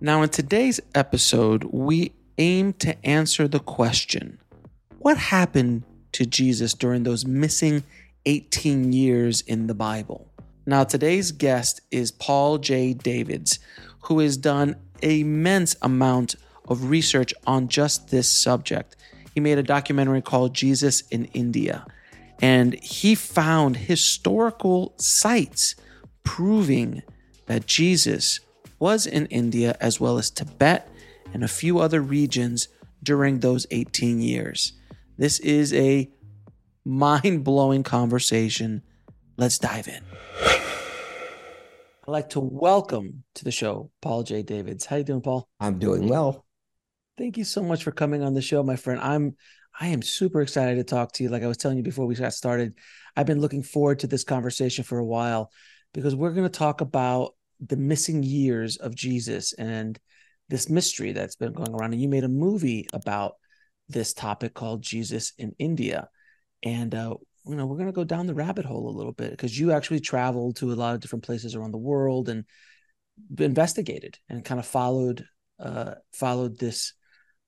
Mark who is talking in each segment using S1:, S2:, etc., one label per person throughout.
S1: Now, in today's episode, we aim to answer the question what happened to Jesus during those missing 18 years in the Bible? Now, today's guest is Paul J. Davids, who has done immense amount of research on just this subject. He made a documentary called Jesus in India, and he found historical sites proving that Jesus was in India as well as Tibet and a few other regions during those 18 years. This is a mind blowing conversation. Let's dive in. I'd like to welcome to the show Paul J. Davids. How you doing, Paul?
S2: I'm doing well.
S1: Thank you so much for coming on the show, my friend. I'm I am super excited to talk to you. Like I was telling you before we got started, I've been looking forward to this conversation for a while because we're going to talk about the missing years of Jesus and this mystery that's been going around. And you made a movie about this topic called Jesus in India. And, uh, you know, we're going to go down the rabbit hole a little bit because you actually traveled to a lot of different places around the world and investigated and kind of followed uh, followed this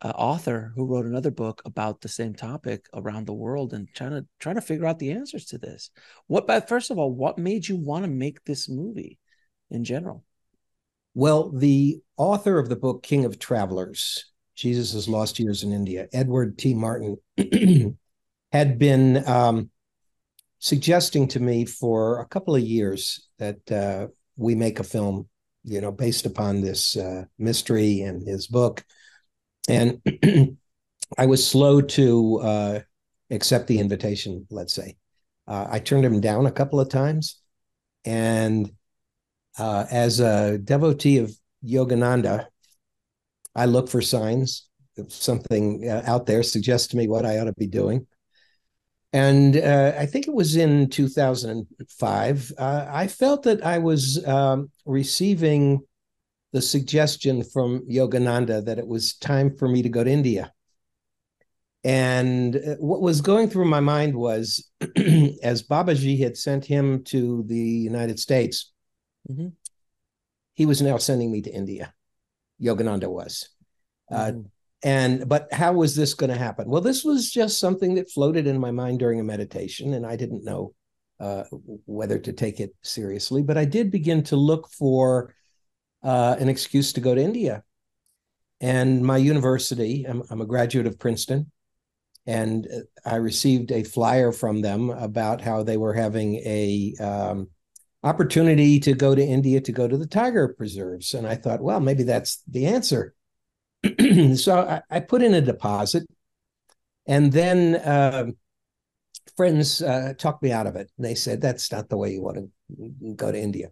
S1: uh, author who wrote another book about the same topic around the world and trying to trying to figure out the answers to this. What, but first of all, what made you want to make this movie? In general?
S2: Well, the author of the book King of Travelers, Jesus' Lost Years in India, Edward T. Martin, had been um, suggesting to me for a couple of years that uh, we make a film, you know, based upon this uh, mystery in his book. And I was slow to uh, accept the invitation, let's say. Uh, I turned him down a couple of times. And uh, as a devotee of Yogananda, I look for signs. If something uh, out there suggests to me what I ought to be doing. And uh, I think it was in 2005, uh, I felt that I was um, receiving the suggestion from Yogananda that it was time for me to go to India. And uh, what was going through my mind was as Babaji had sent him to the United States, Mm-hmm. He was now sending me to India. Yogananda was. Uh, mm-hmm. Uh, and but how was this going to happen? Well, this was just something that floated in my mind during a meditation, and I didn't know uh, whether to take it seriously. But I did begin to look for uh, an excuse to go to India. And my university, I'm, I'm, a graduate of Princeton, and I received a flyer from them about how they were having a um, opportunity to go to India to go to the tiger preserves. And I thought, well, maybe that's the answer. so I, I, put in a deposit. And then uh, friends uh, talked me out of it. And they said, that's not the way you want to go to India.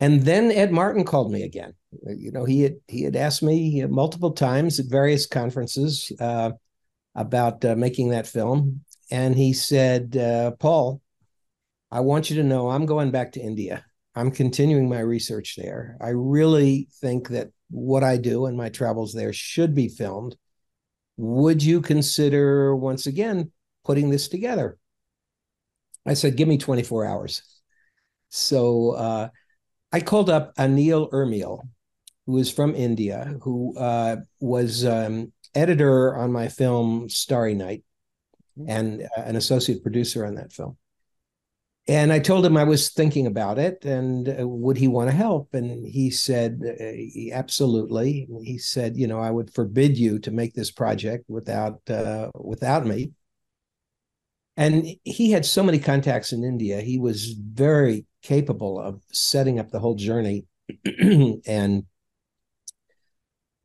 S2: And then Ed Martin called me again. You know, he had he had asked me multiple times at various conferences uh, about uh, making that film, and he said, uh, "Paul, I want you to know I'm going back to India. I'm continuing my research there. I really think that what I do and my travels there should be filmed. Would you consider once again putting this together? I said, give me 24 hours. So uh, I called up Anil Urmil, who is from India, who uh, was um, editor on my film Starry Night and uh, an associate producer on that film. And I told him I was thinking about it and uh, would he want to help? And he said, uh, absolutely. He said, you know, I would forbid you to make this project without uh, without me. And he had so many contacts in India. He was very capable of setting up the whole journey. and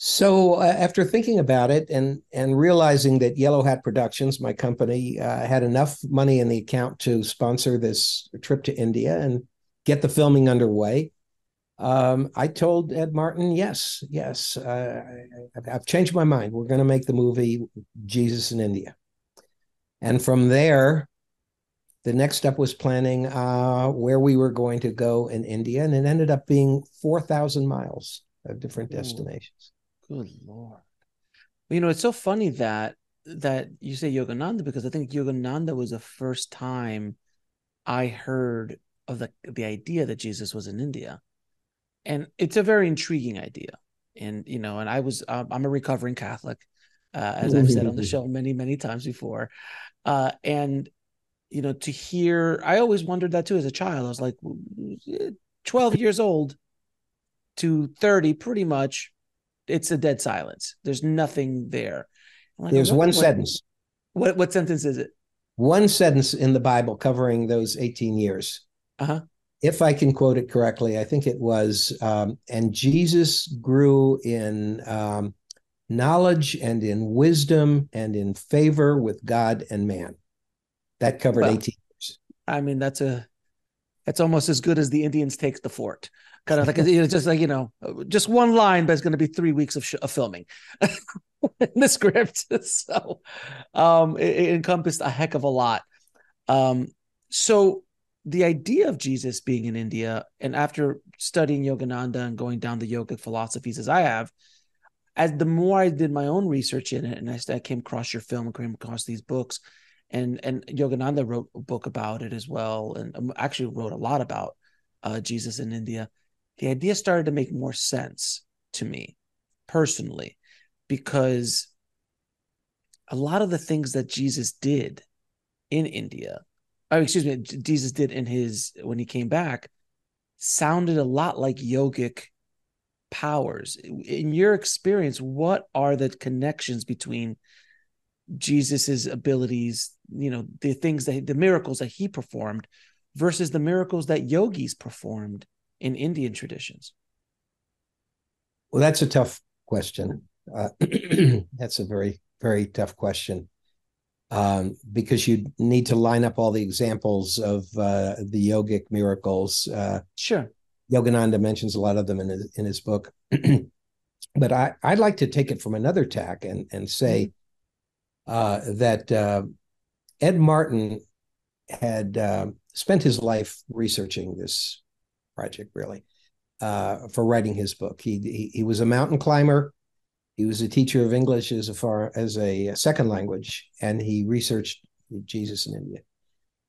S2: so uh, after thinking about it and and realizing that Yellow Hat Productions, my company, uh, had enough money in the account to sponsor this trip to India and get the filming underway, um, I told Ed Martin, yes, yes, uh, I've changed my mind. We're going to make the movie Jesus in India. And from there, the next step was planning uh, where we were going to go in India, and it ended up being 4,000 miles of different destinations.
S1: Good lord. You know, it's so funny that that you say Yogananda because I think Yogananda was the first time I heard of the the idea that Jesus was in India, and it's a very intriguing idea. And you know, and I was um, I'm a recovering Catholic, uh, as I've said on the show many many times before, uh, and you know, to hear I always wondered that too as a child. I was like, twelve years old to thirty, pretty much it's a dead silence. There's nothing there.
S2: Like, There's one what, sentence.
S1: What what sentence is it?
S2: One sentence in the Bible covering those 18 years.
S1: Uh-huh.
S2: If I can quote it correctly, I think it was, um, and Jesus grew in um, knowledge and in wisdom and in favor with God and man. That covered well, 18 years.
S1: I mean, that's a that's almost as good as the Indians take the fort kind of like it's just like you know just one line but it's going to be three weeks of, sh- of filming in the script. So um it, it, encompassed a heck of a lot. Um so the idea of jesus being in india and after studying yogananda and going down the yogic philosophies as i have as the more i did my own research in it and I, I came across your film and came across these books and and yogananda wrote a book about it as well and um, actually wrote a lot about uh, jesus in india the idea started to make more sense to me personally because a lot of the things that Jesus did in India, oh, excuse me, Jesus did in his when he came back, sounded a lot like yogic powers. In your experience, what are the connections between Jesus's abilities, you know, the things that the miracles that he performed versus the miracles that yogis performed in Indian traditions?
S2: Well, that's a tough question. Uh, that's a very, very tough question um, because you need to line up all the examples of uh, the yogic miracles. Uh,
S1: sure.
S2: Yogananda mentions a lot of them in his, in his book. but I, I'd like to take it from another tack and, and say mm-hmm. uh, that uh, Ed Martin had uh, spent his life researching this project really uh, for writing his book. He, he, he was a mountain climber. He was a teacher of English as a far as a second language, and he researched Jesus in India.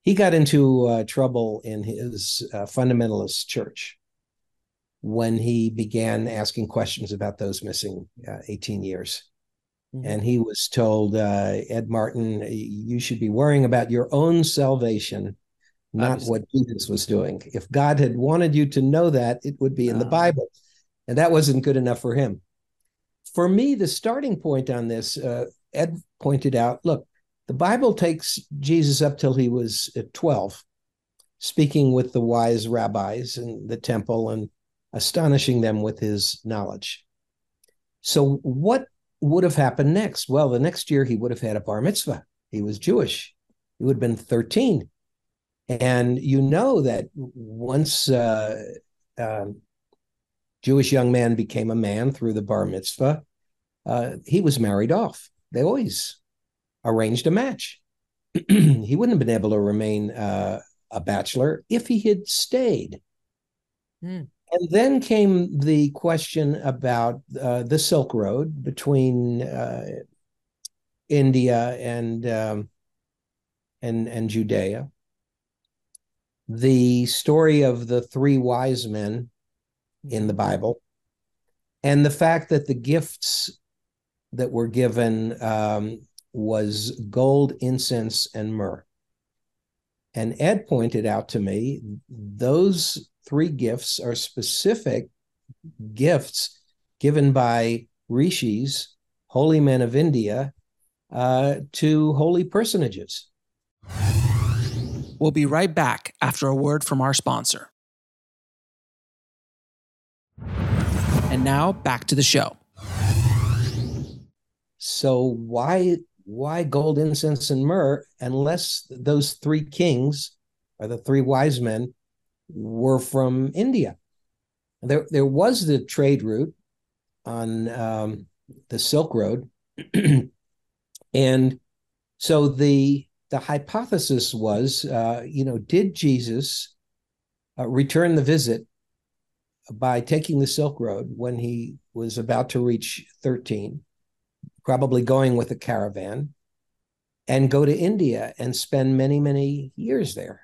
S2: He got into uh, trouble in his uh, fundamentalist church when he began asking questions about those missing uh, 18 years. Mm-hmm. And he was told, uh, Ed Martin, you should be worrying about your own salvation not what Jesus was doing. If God had wanted you to know that, it would be in the ah. Bible. And that wasn't good enough for him. For me, the starting point on this, uh, Ed pointed out look, the Bible takes Jesus up till he was 12, speaking with the wise rabbis in the temple and astonishing them with his knowledge. So, what would have happened next? Well, the next year he would have had a bar mitzvah. He was Jewish. He would have been 13. And you know that once uh, um, Jewish young man became a man through the bar mitzvah, uh, he was married off. They always arranged a match. he wouldn't have been able to remain uh, a bachelor if he had stayed. Mm. And then came the question about uh, the Silk Road between uh, India and um, and and Judea the story of the three wise men in the Bible and the fact that the gifts that were given um, was gold, incense, and myrrh. And Ed pointed out to me those three gifts are specific gifts given by rishis, holy men of India, uh, to holy personages.
S3: We'll be right back after a word from our sponsor. And now back to the show.
S2: So why why gold, incense, and myrrh unless those three kings or the three wise men were from India? There there was the trade route on um, the Silk Road, and so the the hypothesis was, uh, you know, did Jesus uh, return the visit by taking the Silk Road when he was about to reach 13, probably going with a caravan, and go to India and spend many, many years there.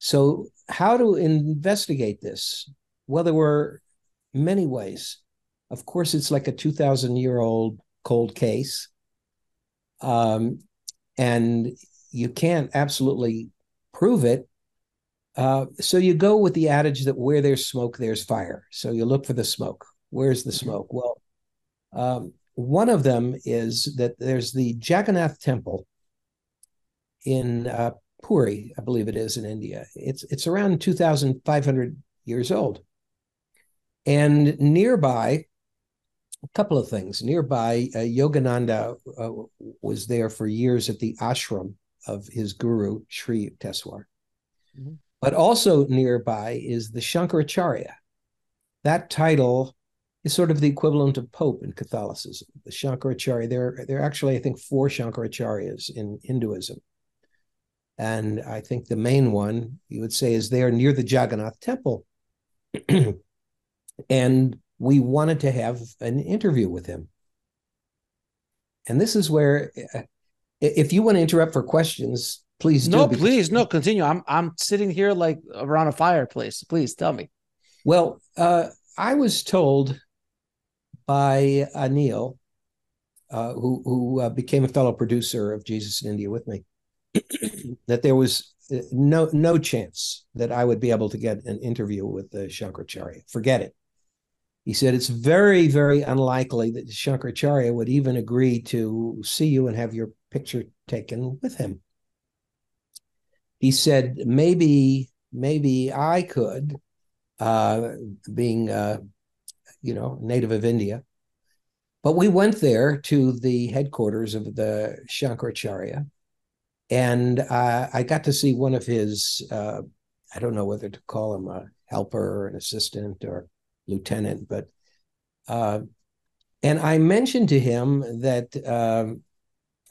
S2: So, how to investigate this? Well, there were many ways. Of course, it's like a 2,000 year old cold case. Um, and you can't absolutely prove it uh, so you go with the adage that where there's smoke, there's fire. So you look for the smoke. Where's the mm-hmm. smoke? Well, um, one of them is that there's the Jagannath Temple in uh, Puri, I believe it is in India. It's it's around 2,500 years old, and nearby, a couple of things. Nearby, uh, Yogananda uh, was there for years at the ashram of his guru Sri Yukteswar. Mm-hmm. But also nearby is the Shankaracharya. That title is sort of the equivalent of Pope in Catholicism. The Shankaracharya, there, there are actually, I think, four Shankaracharyas in Hinduism. And I think the main one, you would say, is there near the Jagannath temple. and we wanted to have an interview with him. And this is where, uh, if you want to interrupt for questions, Please
S1: no, please no. Continue. I'm I'm sitting here like around a fireplace. Please tell me.
S2: Well, uh, I was told by Anil, uh, who who uh, became a fellow producer of Jesus in India with me, that there was uh, no no chance that I would be able to get an interview with the Shankaracharya. Forget it. He said it's very very unlikely that Shankaracharya would even agree to see you and have your picture taken with him he said maybe maybe I could, uh, being uh, you know native of India. But we went there to the headquarters of the Shankaracharya, and uh, I got to see one of his. Uh, I don't know whether to call him a helper, or an assistant, or lieutenant, but. Uh, and I mentioned to him that um,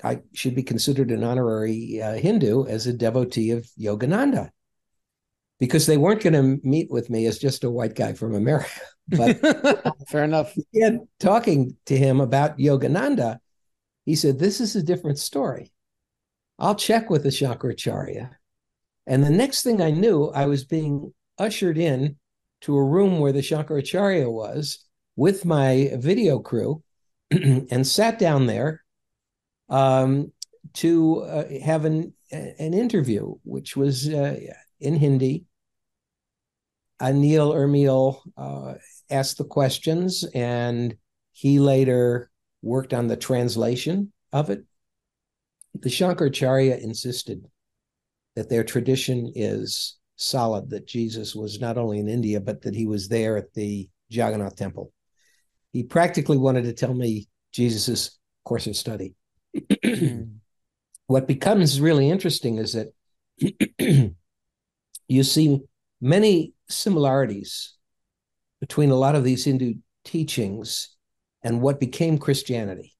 S2: I should be considered an honorary uh, Hindu as a devotee of Yogananda because they weren't going to meet with me as just a white guy from America. But
S1: fair enough.
S2: Yet, talking to him about Yogananda, he said, This is a different story. I'll check with the Shankaracharya. And the next thing I knew, I was being ushered in to a room where the Shankaracharya was with my video crew and sat down there um, to uh, have an an interview, which was uh, in Hindi. Anil Urmil uh, asked the questions, and he later worked on the translation of it. The Shankaracharya insisted that their tradition is solid, that Jesus was not only in India, but that he was there at the Jagannath temple. He practically wanted to tell me Jesus's course of study. what becomes really interesting is that you see many similarities between a lot of these Hindu teachings and what became Christianity,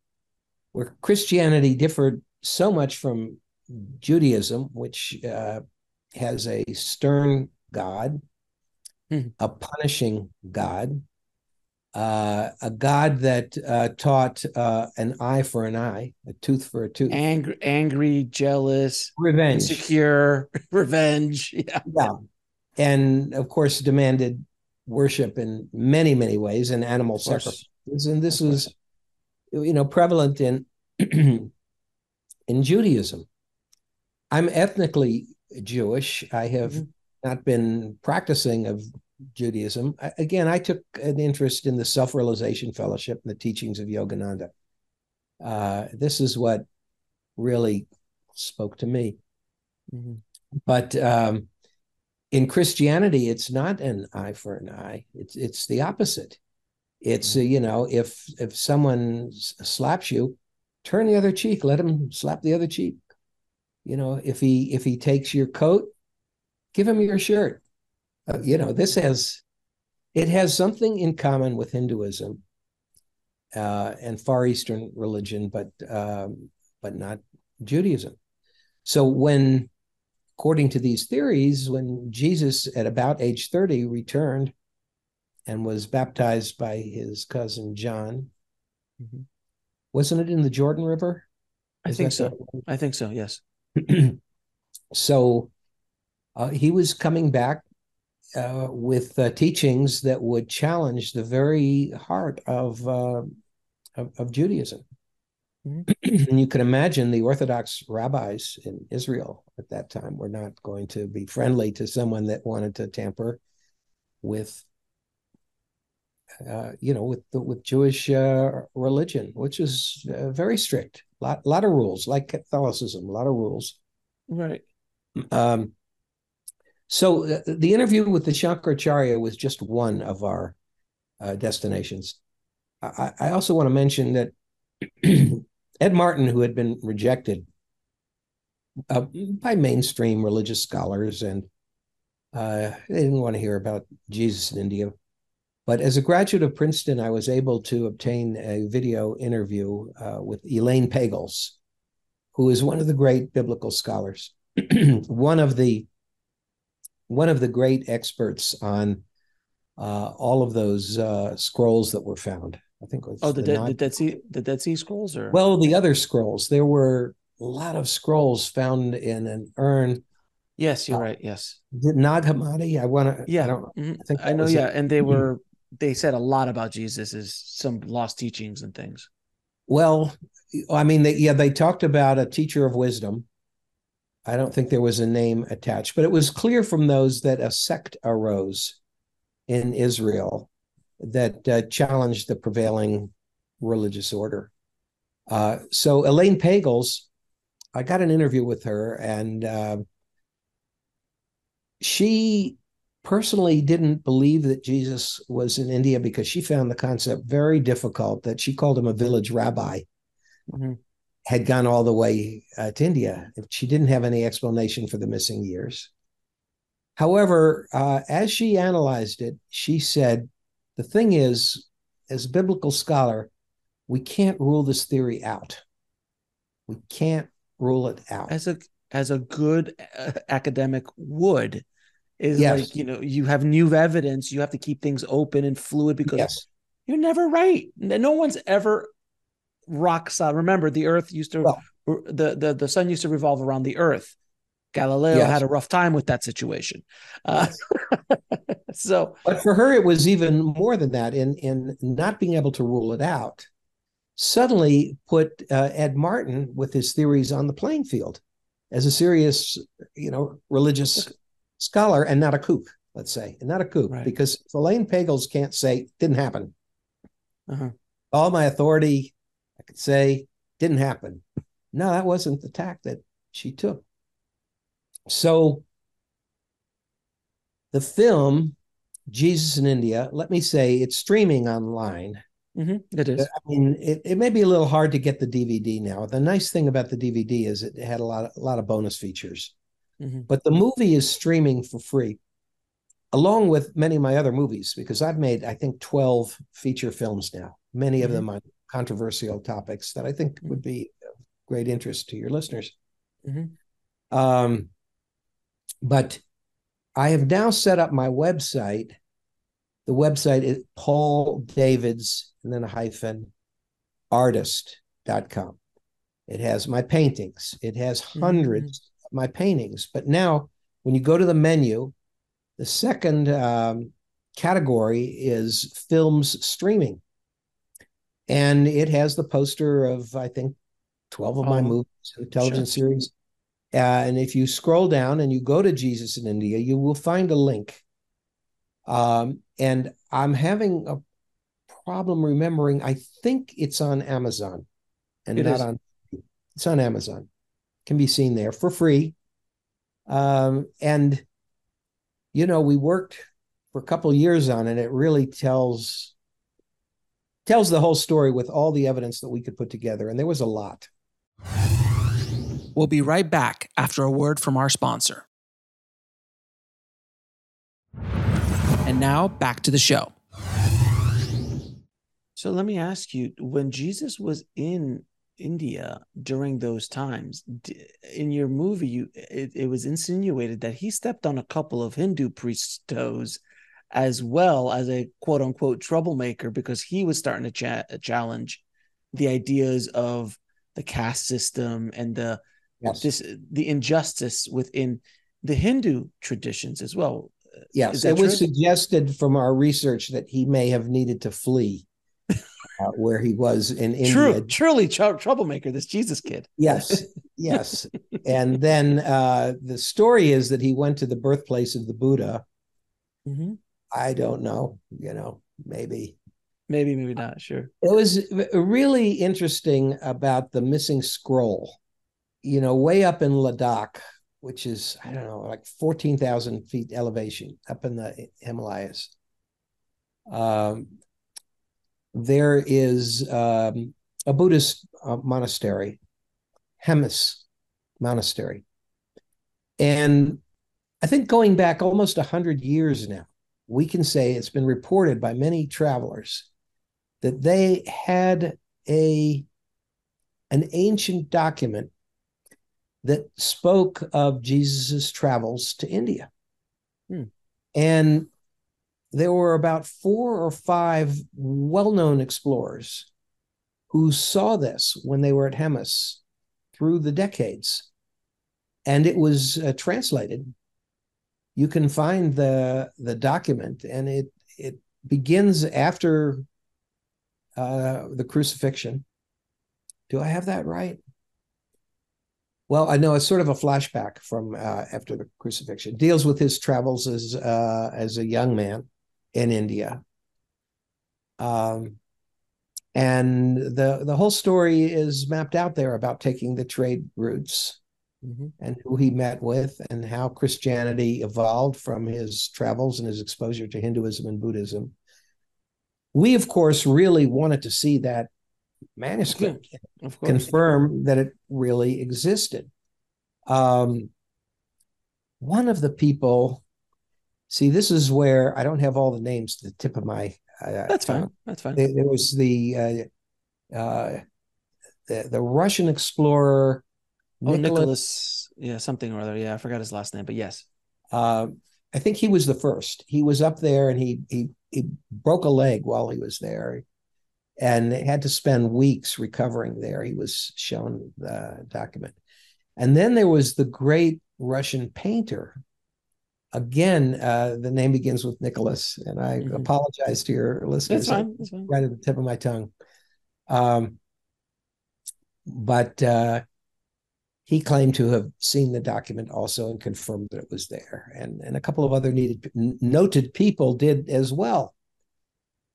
S2: where Christianity differed so much from Judaism, which uh, has a stern God, hmm. a punishing God, uh, a God that uh, taught uh, an eye for an eye, a tooth for a tooth.
S1: Angry, angry jealous,
S2: revenge,
S1: insecure, revenge. Yeah.
S2: yeah. And of course, demanded worship in many, many ways and animal sacrifices. And this was, you know, prevalent in in Judaism. I'm ethnically Jewish. I have
S1: Mhm.
S2: not been practicing of Judaism. I- again, I took an interest in the Self Realization Fellowship and the teachings of Yogananda. Uh, this is what really spoke to me.
S1: Mhm.
S2: But um, in Christianity, it's not an eye for an eye. It's it's the opposite. It's uh, you know if if someone slaps you, turn the other cheek. Let him slap the other cheek. You know if he if he takes your coat, give him your shirt. Uh, you know this has it has something in common with Hinduism uh, and Far Eastern religion, but um, but not Judaism. So when according to these theories, when Jesus, at about age 30, returned and was baptized by his cousin John,
S1: Mhm.
S2: wasn't it in the Jordan River?
S1: I
S2: Is
S1: think so. I think so. Yes.
S2: so uh, he was coming back uh, with uh, teachings that would challenge the very heart of, uh, of, of Judaism.
S1: Mhm.
S2: and you can imagine the Orthodox rabbis in Israel at that time were not going to be friendly to someone that wanted to tamper with, uh, you know, with the, with Jewish uh, religion, which is uh, very strict. A lot, lot of rules, like Catholicism, a lot of rules.
S1: Right.
S2: Um, so uh, the interview with the Shankaracharya was just one of our uh, destinations. I, I also want to mention that Ed Martin, who had been rejected uh, by mainstream religious scholars, and uh, they didn't want to hear about Jesus in India. But as a graduate of Princeton, I was able to obtain a video interview uh, with Elaine Pagels, who is one of the great biblical scholars, one of the one of the great experts on uh, all of those uh, scrolls that were found. I think it was
S1: Oh, the,
S2: the
S1: Dead
S2: nine-
S1: the Dead Sea the Dead Sea Scrolls or
S2: well, the other scrolls. There were a lot of scrolls found in an urn.
S1: yes, you're
S2: uh,
S1: right. Yes.
S2: Nag Hammadi. I want to.
S1: Yeah.
S2: I don't. I think
S1: I know.
S2: it.
S1: Yeah, and they were they said a lot about Jesus as some lost teachings and things.
S2: Well, I mean, they, yeah, they talked about a teacher of wisdom. I don't think there was a name attached, but it was clear from those that a sect arose in Israel that uh, challenged the prevailing religious order. Uh, so Elaine Pagels, I got an interview with her, and uh, she personally didn't believe that Jesus was in India because she found the concept very difficult. That she called him a village rabbi
S1: Mhm.
S2: had gone all the way uh, to India. She didn't have any explanation for the missing years. However, uh, as she analyzed it, she said, the thing is, as a biblical scholar, we can't rule this theory out. We can't rule it out.
S1: As a as a good uh, academic would is
S2: Yes.
S1: like you know you have new evidence. You have to keep things open and fluid because
S2: yes.
S1: you're never right. No one's ever rock solid. Remember, the Earth used to
S2: Well-
S1: the the the sun used to revolve around the Earth. Galileo
S2: Yes.
S1: had a rough time with that situation. Uh, so
S2: But for her, it was even more than that. In in not being able to rule it out, suddenly put uh, Ed Martin with his theories on the playing field as a serious, you know, religious scholar and not a kook. Let's say, and not a kook,
S1: Right.
S2: because if Elaine Pagels can't say didn't happen.
S1: uh-huh.
S2: All my authority, I could say didn't happen. No, that wasn't the tack that she took. So the film Jesus in India, let me say it's streaming online.
S1: Mhm, it is.
S2: I mean, it, it may be a little hard to get the DVD now. The nice thing about the DVD is it had a lot of, a lot of bonus features.
S1: Mhm.
S2: But the movie is streaming for free, along with many of my other movies, because I've made, I think, 12 feature films now, many of
S1: Mhm.
S2: them on controversial topics that I think would be of great interest to your listeners.
S1: Mhm.
S2: Um, but I have now set up my website. The website is Paul Davids and then a hyphen artist.com. It has my paintings. It has
S1: Mm-hmm.
S2: 100s of my paintings. But now when you go to the menu, the second um, category is films streaming. And it has the poster of, I think, 12 of my
S1: Oh,
S2: movies, and television
S1: sure.
S2: series. Uh, and if you scroll down and you go to Jesus in India, you will find a link. Um, and I'm having a problem remembering. I think it's on Amazon, and
S1: It
S2: not
S1: is.
S2: on. It's on Amazon. Can be seen there for free. Um, and you know, we worked for a couple of years on it. It really tells tells the whole story with all the evidence that we could put together, and there was a lot.
S3: We'll be right back after a word from our sponsor. And now back to the show.
S1: So let me ask you: When Jesus was in India during those times, in your movie, you it, it was insinuated that he stepped on a couple of Hindu priests' toes, as well as a quote unquote troublemaker, because he was starting to cha- challenge the ideas of the caste system and the
S2: Yes.
S1: this the injustice within the Hindu traditions as well.
S2: Uh, yes,
S1: Is that
S2: it was suggested from our research that he may have needed to flee uh, where he was in India.
S1: True, truly trou- troublemaker. This Jesus kid.
S2: Yes, yes. and then uh, the story is that he went to the birthplace of the Buddha.
S1: Mm-hmm.
S2: I don't know, you know, maybe.
S1: Maybe, maybe not. Sure.
S2: It was really interesting about the missing scroll. You know, way up in Ladakh, which is, I don't know, like 14,000 feet elevation up in the Himalayas. Um, there is um, a Buddhist uh, monastery, Hemis Monastery. And I think going back almost 100 years now, we can say it's been reported by many travelers that they had a an ancient document that spoke of Jesus's travels to India.
S1: Hmm.
S2: And there were about four or five well-known explorers who saw this when they were at Hemis through the decades. And it was uh, translated. You can find the the document and it it begins after uh, the crucifixion. Do I have that right? Well, I know it's sort of a flashback from uh, after the crucifixion. Deals with his travels as uh, as a young man in India, um, and the the whole story is mapped out there about taking the trade routes
S1: Mm-hmm.
S2: and who he met with and how Christianity evolved from his travels and his exposure to Hinduism and Buddhism. We, of course, really wanted to see that manuscript confirm that it really existed. Um, one of the people, see, this is where I don't have all the names to the tip of my. Uh,
S1: That's fine. That's fine.
S2: There, there was the, uh, uh, the the Russian explorer
S1: oh,
S2: Nicholas.
S1: Nicholas. Yeah, something or other. Yeah, I forgot his last name, but yes.
S2: Uh, I think he was the first. He was up there and he he he broke a leg while he was there, and had to spend weeks recovering there. He was shown the document, and then there was the great Russian painter. Again, uh, the name begins with Nicholas, and I
S1: Mhm.
S2: apologize to your listeners.
S1: That's fine. That's fine.
S2: Right at the tip of my tongue. Um, but uh, he claimed to have seen the document also and confirmed that it was there, and and a couple of other needed noted people did as well.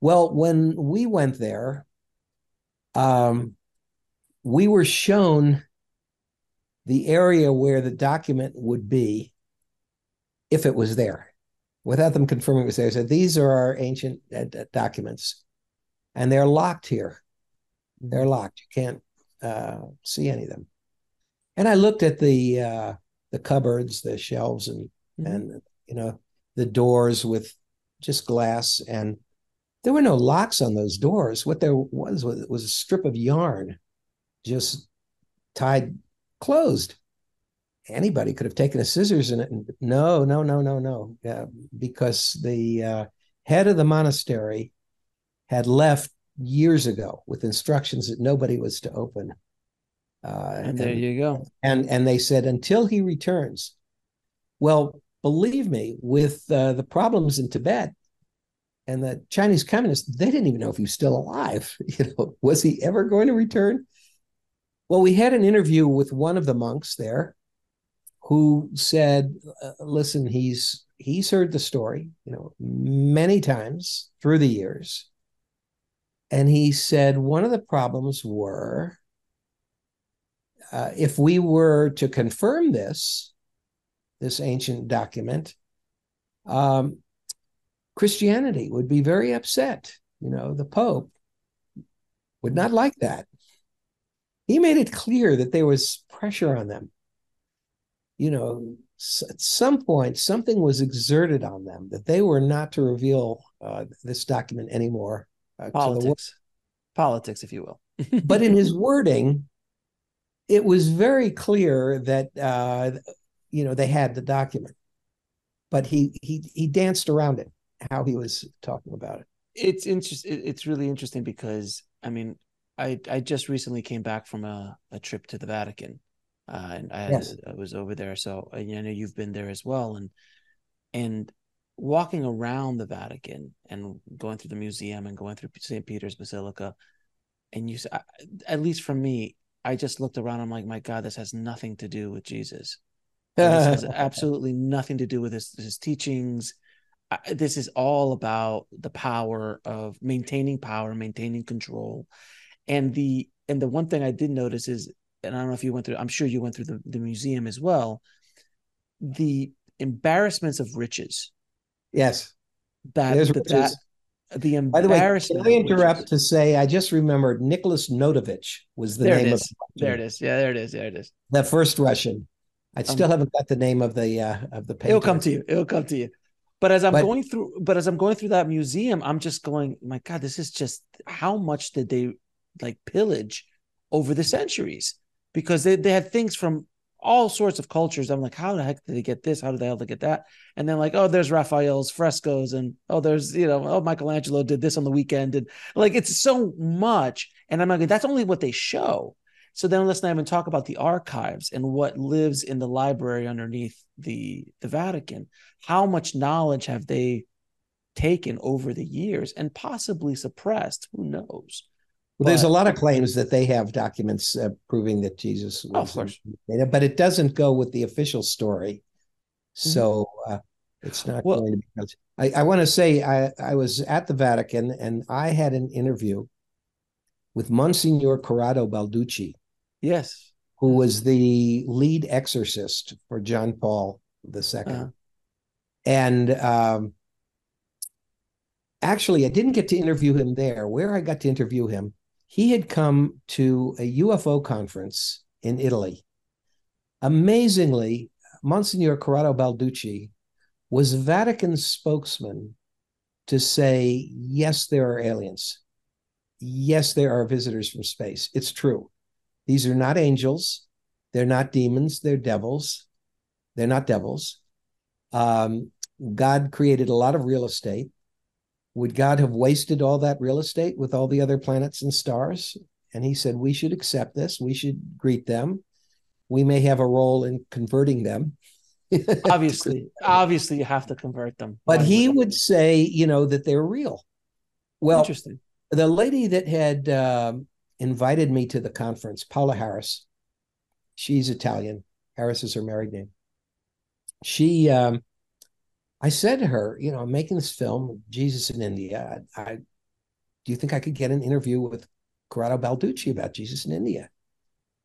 S2: Well, when we went there, um, we were shown the area where the document would be if it was there, without them confirming it was there. Said these are our ancient uh, documents, and they're locked here. They're locked. You can't uh, see any of them. And I looked at the uh, the cupboards, the shelves, and
S1: Mhm.
S2: and you know the doors with just glass, and there were no locks on those doors. What there was was, was a strip of yarn, just tied closed. Anybody could have taken a scissors in it, and no, no, no, no, no, yeah, because the uh, head of the monastery had left years ago with instructions that nobody was to open. Uh,
S1: And there you go.
S2: and and they said until he returns well believe me with uh, the problems in tibet and the chinese communists they didn't even know if he was still alive you know was he ever going to return well we had an interview with one of the monks there who said, uh, "Listen, he's he's heard the story, you know, many times through the years." And he said one of the problems were uh, if we were to confirm this, this ancient document, um, Christianity would be very upset. You know, the Pope would not like that. He made it clear that there was pressure on them. You know, at some point, something was exerted on them that they were not to reveal uh, this document anymore.
S1: Uh, Politics. Politics, if you will.
S2: but in his wording, it was very clear that uh, you know they had the document, but he he he danced around it. How he was talking about it.
S1: It's interesting. It's really interesting because I mean, I I just recently came back from a, a trip to the Vatican, uh, and I, yes. I was over there. So I know you've been there as well, and and walking around the Vatican and going through the museum and going through St. Peter's Basilica, and you, at least for me, I just looked around. I'm like, my God, this has nothing to do with Jesus. this has absolutely nothing to do with his, his teachings. this is all about the power of maintaining power, maintaining control, and the and the one thing I did notice is, and I don't know if you went through. I'm sure you went through the, the museum as well. The embarrassments of riches.
S2: Yes.
S1: That, that, that the embarrassment.
S2: By the way, can I interrupt to say I just remembered Nicholas Notovitch was the
S1: there
S2: name
S1: it
S2: of
S1: is. there it is. Yeah, there it is. There it is.
S2: The first Russian. I um, still um, haven't got the name of the uh, of the painter.
S1: It'll come to you. It'll come to you. But as I'm but, going through, but as I'm going through that museum, I'm just going, my God, this is just how much did they like pillage over the centuries? Because they, they had things from all sorts of cultures. I'm like, how the heck did they get this? How did they hell get that? And then like, oh, there's Raphael's frescoes, and oh, there's you know, oh, Michelangelo did this on the weekend, and like it's so much. And I'm like, that's only what they show. So then let's not even talk about the archives and what lives in the library underneath the the Vatican. How much knowledge have they taken over the years and possibly suppressed? Who knows?
S2: Well, there's a lot of claims that they have documents uh, proving that Jesus
S1: was, of course.
S2: but it doesn't go with the official story. Mm-hmm. So uh, it's not well, going to be. I, I want to say I, I was at the Vatican and I had an interview with Monsignor Corrado Balducci.
S1: Yes.
S2: Who was the lead exorcist for John Paul II. Uh-huh. And um, actually, I didn't get to interview him there. Where I got to interview him he had come to a UFO conference in Italy. Amazingly, Monsignor Corrado Balducci was Vatican spokesman to say, yes, there are aliens. Yes, there are visitors from space. It's true. These are not angels. They're not demons. They're devils. They're not devils. Um, God created a lot of real estate would God have wasted all that real estate with all the other planets and stars? And he said, We should accept this. We should greet them. We may have a role in converting them.
S1: obviously, obviously, you have to convert them.
S2: But he would say, you know, that they're real. Well,
S1: interesting.
S2: The lady that had um, invited me to the conference, Paula Harris, she's Italian. Harris is her married name. She um, I said to her, you know, I'm making this film, Jesus in India. I, I do you think I could get an interview with Corrado Balducci about Jesus in India?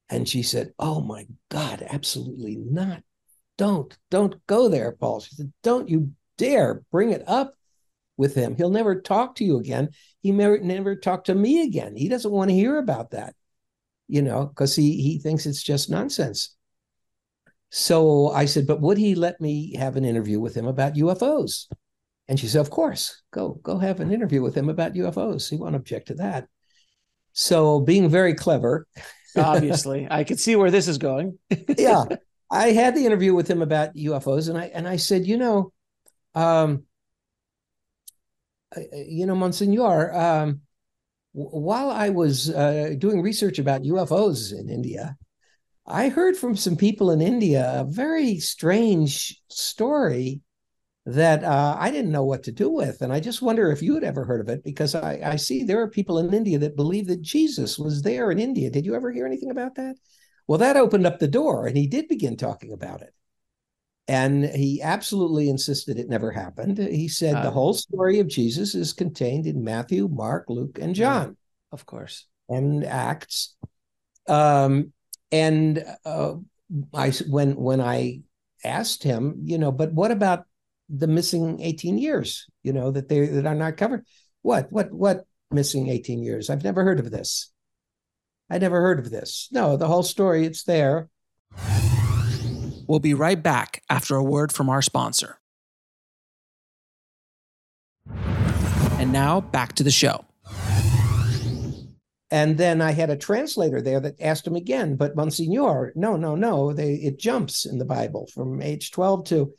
S2: And she said, Oh my God, absolutely not. Don't, don't go there, Paul. She said, Don't you dare bring it up with him. He'll never talk to you again. He never, never talk to me again. He doesn't want to hear about that, you know, because he he thinks it's just nonsense. So I said, but would he let me have an interview with him about UFOs? And she said, of course, go, go have an interview with him about UFOs. He won't object to that. So being very clever.
S1: Obviously, I could see where this is going.
S2: yeah. I had the interview with him about UFOs and I, and I said, you know, um, you know, Monsignor, um, while I was uh, doing research about UFOs in India, I heard from some people in India a very strange story that uh, I didn't know what to do with. And I just wonder if you had ever heard of it, because I, I see there are people in India that believe that Jesus was there in India. Did you ever hear anything about that? Well, that opened up the door, and he did begin talking about it. And he absolutely insisted it never happened. He said
S1: Uh,
S2: the whole story of Jesus is contained in Matthew, Mark, Luke, and John
S1: Of course.
S2: and Acts. Um, and uh, I when when I asked him, you know, but what about the missing 18 years, you know, that they that are not covered? What what what missing 18 years? I've never heard of this. I never heard of this. No, the whole story, it's there.
S3: We'll be right back after a word from our sponsor. And now back to the show.
S2: And then I had a translator there that asked him again, but Monsignor, no, no, no, they it jumps in the Bible from age 12 to,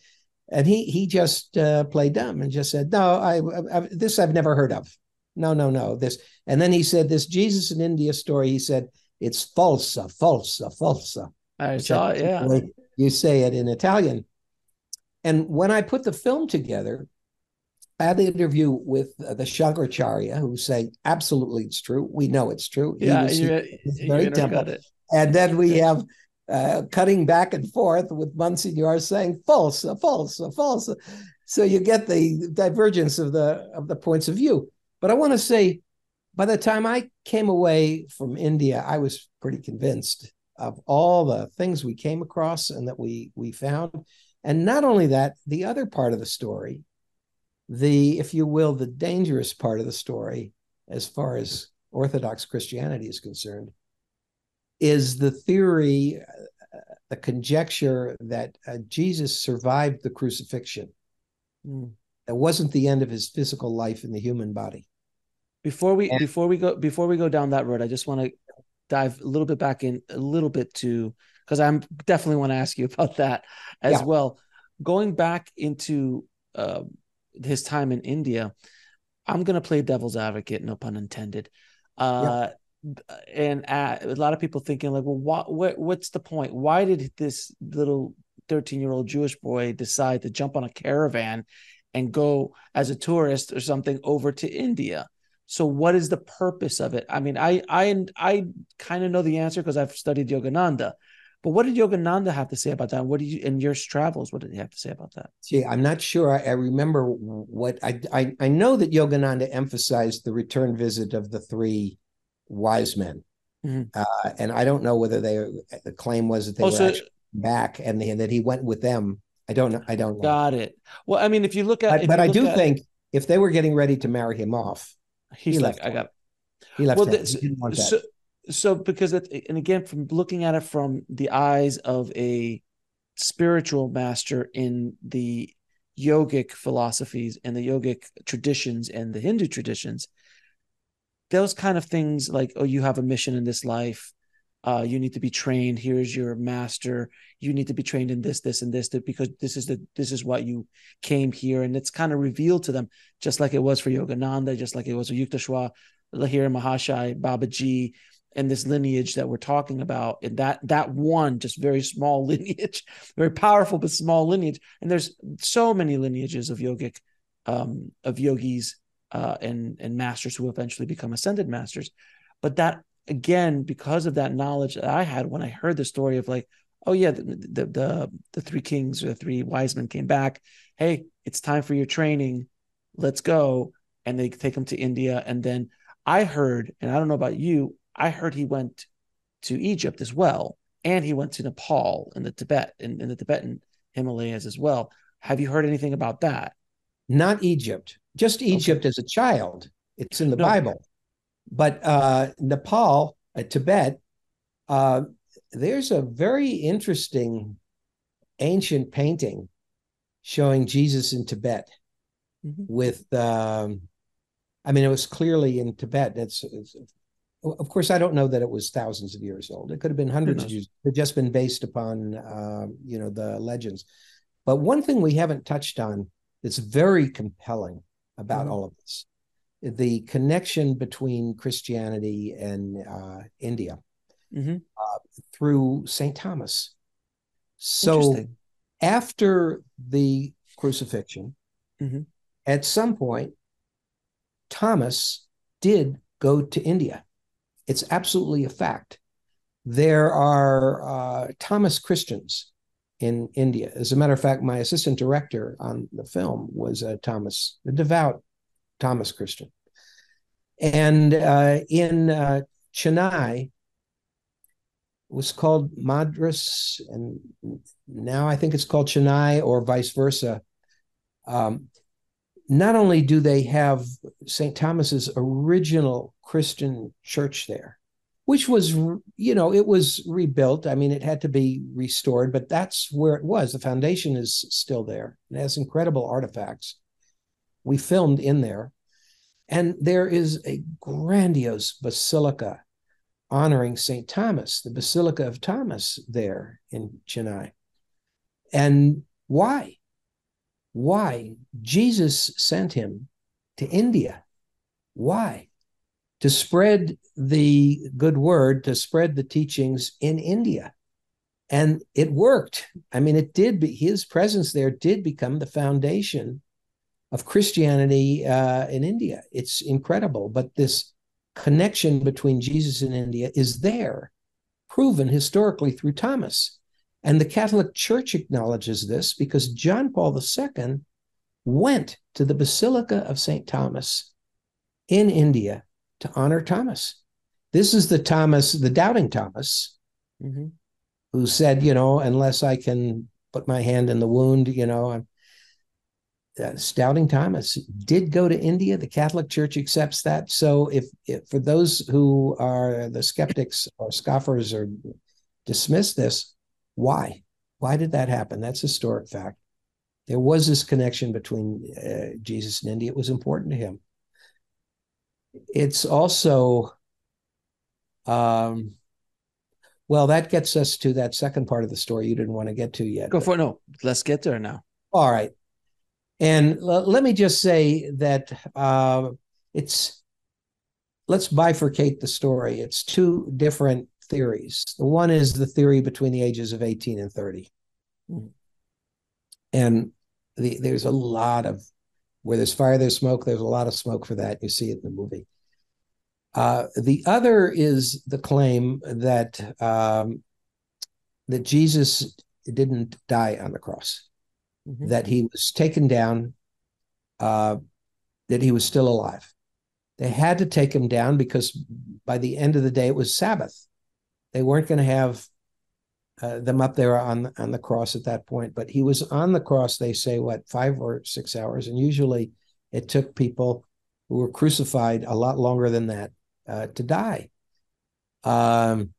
S2: and he he just uh, played dumb and just said, no, I, I this I've never heard of. No, no, no, this. And then he said this Jesus in India story. He said it's falsa, falsa, falsa.
S1: I
S2: which
S1: saw
S2: I
S1: it. Yeah.
S2: You say it in Italian. And when I put the film together, I had the interview with uh, the Shankaracharya, who say absolutely it's true. We know it's true.
S1: Yeah.
S2: was-
S1: You,
S2: very temple.
S1: it.
S2: and then we have uh, cutting back and forth with Monsignor saying false, false, false. So you get the divergence of the of the points of view. But I want to say, by the time I came away from India, I was pretty convinced of all the things we came across and that we we found. And not only that, the other part of the story, the if you will, the dangerous part of the story, as far as Orthodox Christianity is concerned, is the theory, uh, the conjecture that uh, Jesus survived the crucifixion.
S1: Mm.
S2: That wasn't the end of his physical life in the human body.
S1: Before we
S2: And-
S1: before we go before we go down that road, I just want to dive a little bit back in a little bit to because I'm definitely want to ask you about that as
S2: Yeah.
S1: well. Going back into uh, his time in India, I'm gonna play devil's advocate, no pun intended. Uh, And uh, a lot of people thinking like, well, what, what what's the point? Why did this little 13 year old Jewish boy decide to jump on a caravan and go as a tourist or something over to India? So what is the purpose of it? I mean, I I I kind of know the answer because I've studied Yogananda. But what did Yogananda have to say about that? What did you in your travels? What did he have to say about that?
S2: See, I'm not sure. I, I remember what I, I I know that Yogananda emphasized the return visit of the three wise men,
S1: Mhm.
S2: uh, and I don't know whether they the claim was that they
S1: Oh,
S2: were
S1: so-
S2: actually back and, they, and that he went with them. I don't know. I don't know.
S1: Got it. Well, I mean, if you look at,
S2: but but I do
S1: at-
S2: think if they were getting ready to marry him off,
S1: he's
S2: he
S1: like,
S2: left
S1: I got
S2: he left.
S1: well,
S2: town.
S1: this-
S2: He didn't want that.
S1: so so because it and again from looking at it from the eyes of a spiritual master in the yogic philosophies and the yogic traditions and the hindu traditions those kind of things like oh you have a mission in this life uh, you need to be trained here's your master you need to be trained in this this and this because this is the this is what you came here and it's kind of revealed to them just like it was for yogananda just like it was for yukteswar lahiri mahashai babaji and this lineage that we're talking about and that that one just very small lineage very powerful but small lineage and there's so many lineages of yogic um of yogis uh and and masters who eventually become ascended masters. But that again because of that knowledge that i had when i heard the story of like oh yeah the the the, the three kings or the three wise men came back. Hey it's time for your training. Let's go. And they take them to india. And then i heard and i don't know about you I heard he went to Egypt as well, and he went to Nepal and the Tibet in the Tibetan Himalayas as well. Have you heard anything about that?
S2: Not Egypt, just Egypt as a child. It's in the
S1: No.
S2: Bible. But uh, Nepal, uh, Tibet, uh, there's a very interesting ancient painting showing Jesus in Tibet
S1: Mhm.
S2: with, um, I mean, it was clearly in Tibet. It's, of course, I don't know that it was thousands of years old. It could have been hundreds of years. It had just been based upon, um, you know, the legends. But one thing we haven't touched on that's very compelling about
S1: Mhm.
S2: all of this the connection between Christianity and uh, India
S1: Mhm.
S2: through St. Thomas. So after the crucifixion,
S1: Mhm.
S2: at some point, Thomas did go to India. It's absolutely a fact. There are uh, Thomas Christians in India. As a matter of fact, my assistant director on the film was a Thomas, a devout Thomas Christian. And uh, in uh, Chennai, was called Madras, and now I think it's called Chennai or vice versa. Um, not only do they have St. Thomas's original Christian church there, which was, you know, it was rebuilt. I mean, it had to be restored, but that's where it was. The foundation is still there. It has incredible artifacts. We filmed in there. And there is a grandiose basilica honoring St. Thomas, the Basilica of Thomas there in Chennai. And why? Why? Jesus sent him to India. Why? To spread the good word, to spread the teachings in India. And it worked. I mean, it did, be, his presence there did become the foundation of Christianity uh, in India. It's incredible. But this connection between Jesus and India is there, proven historically through Thomas. And the Catholic Church acknowledges this because John Paul II went to the Basilica of St. Thomas in India to honor Thomas. This is the Thomas, the doubting Thomas, mm-hmm. who said, you know, unless I can put my hand in the wound, you know, I'm uh, Doubting Thomas did go to India. The Catholic Church accepts that. So, if, if, for those who are the skeptics or scoffers or dismiss this, why? Why did that happen? That's historic fact. There was this connection between uh, Jesus and India. It was important to him. It's also, um, well, that gets us to that second part of the story you didn't want to get to yet.
S1: Go for it. No, let's get there now.
S2: All right. And l- let me just say that uh, it's let's bifurcate the story. It's two different theories. The one is the theory between the ages of 18 and 30. Mm-hmm. And the, there's a lot of where there's fire, there's smoke. There's a lot of smoke for that. You see it in the movie. Uh, the other is the claim that um, that Jesus didn't die on the cross mm-hmm. that he was taken down, uh, that he was still alive. They had to take him down because by the end of the day, it was Sabbath. They weren't going to have uh, them up there on on the cross at that point. But he was on the cross. They say what five or six hours, and usually it took people who were crucified a lot longer than that uh, to die. Um,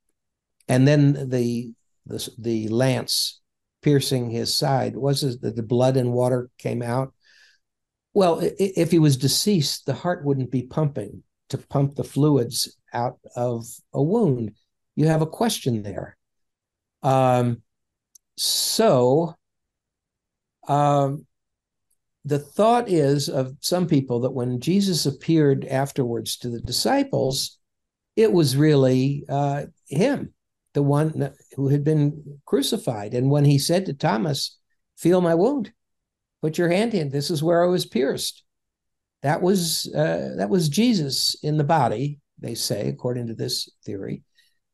S2: and then the the the lance piercing his side was that the blood and water came out well if he was deceased the heart wouldn't be pumping to pump the fluids out of a wound you have a question there um, so um, the thought is of some people that when jesus appeared afterwards to the disciples it was really uh, him the one who had been crucified. And when he said to Thomas, Feel my wound, put your hand in. This is where I was pierced. That was uh, that was Jesus in the body, they say, according to this theory.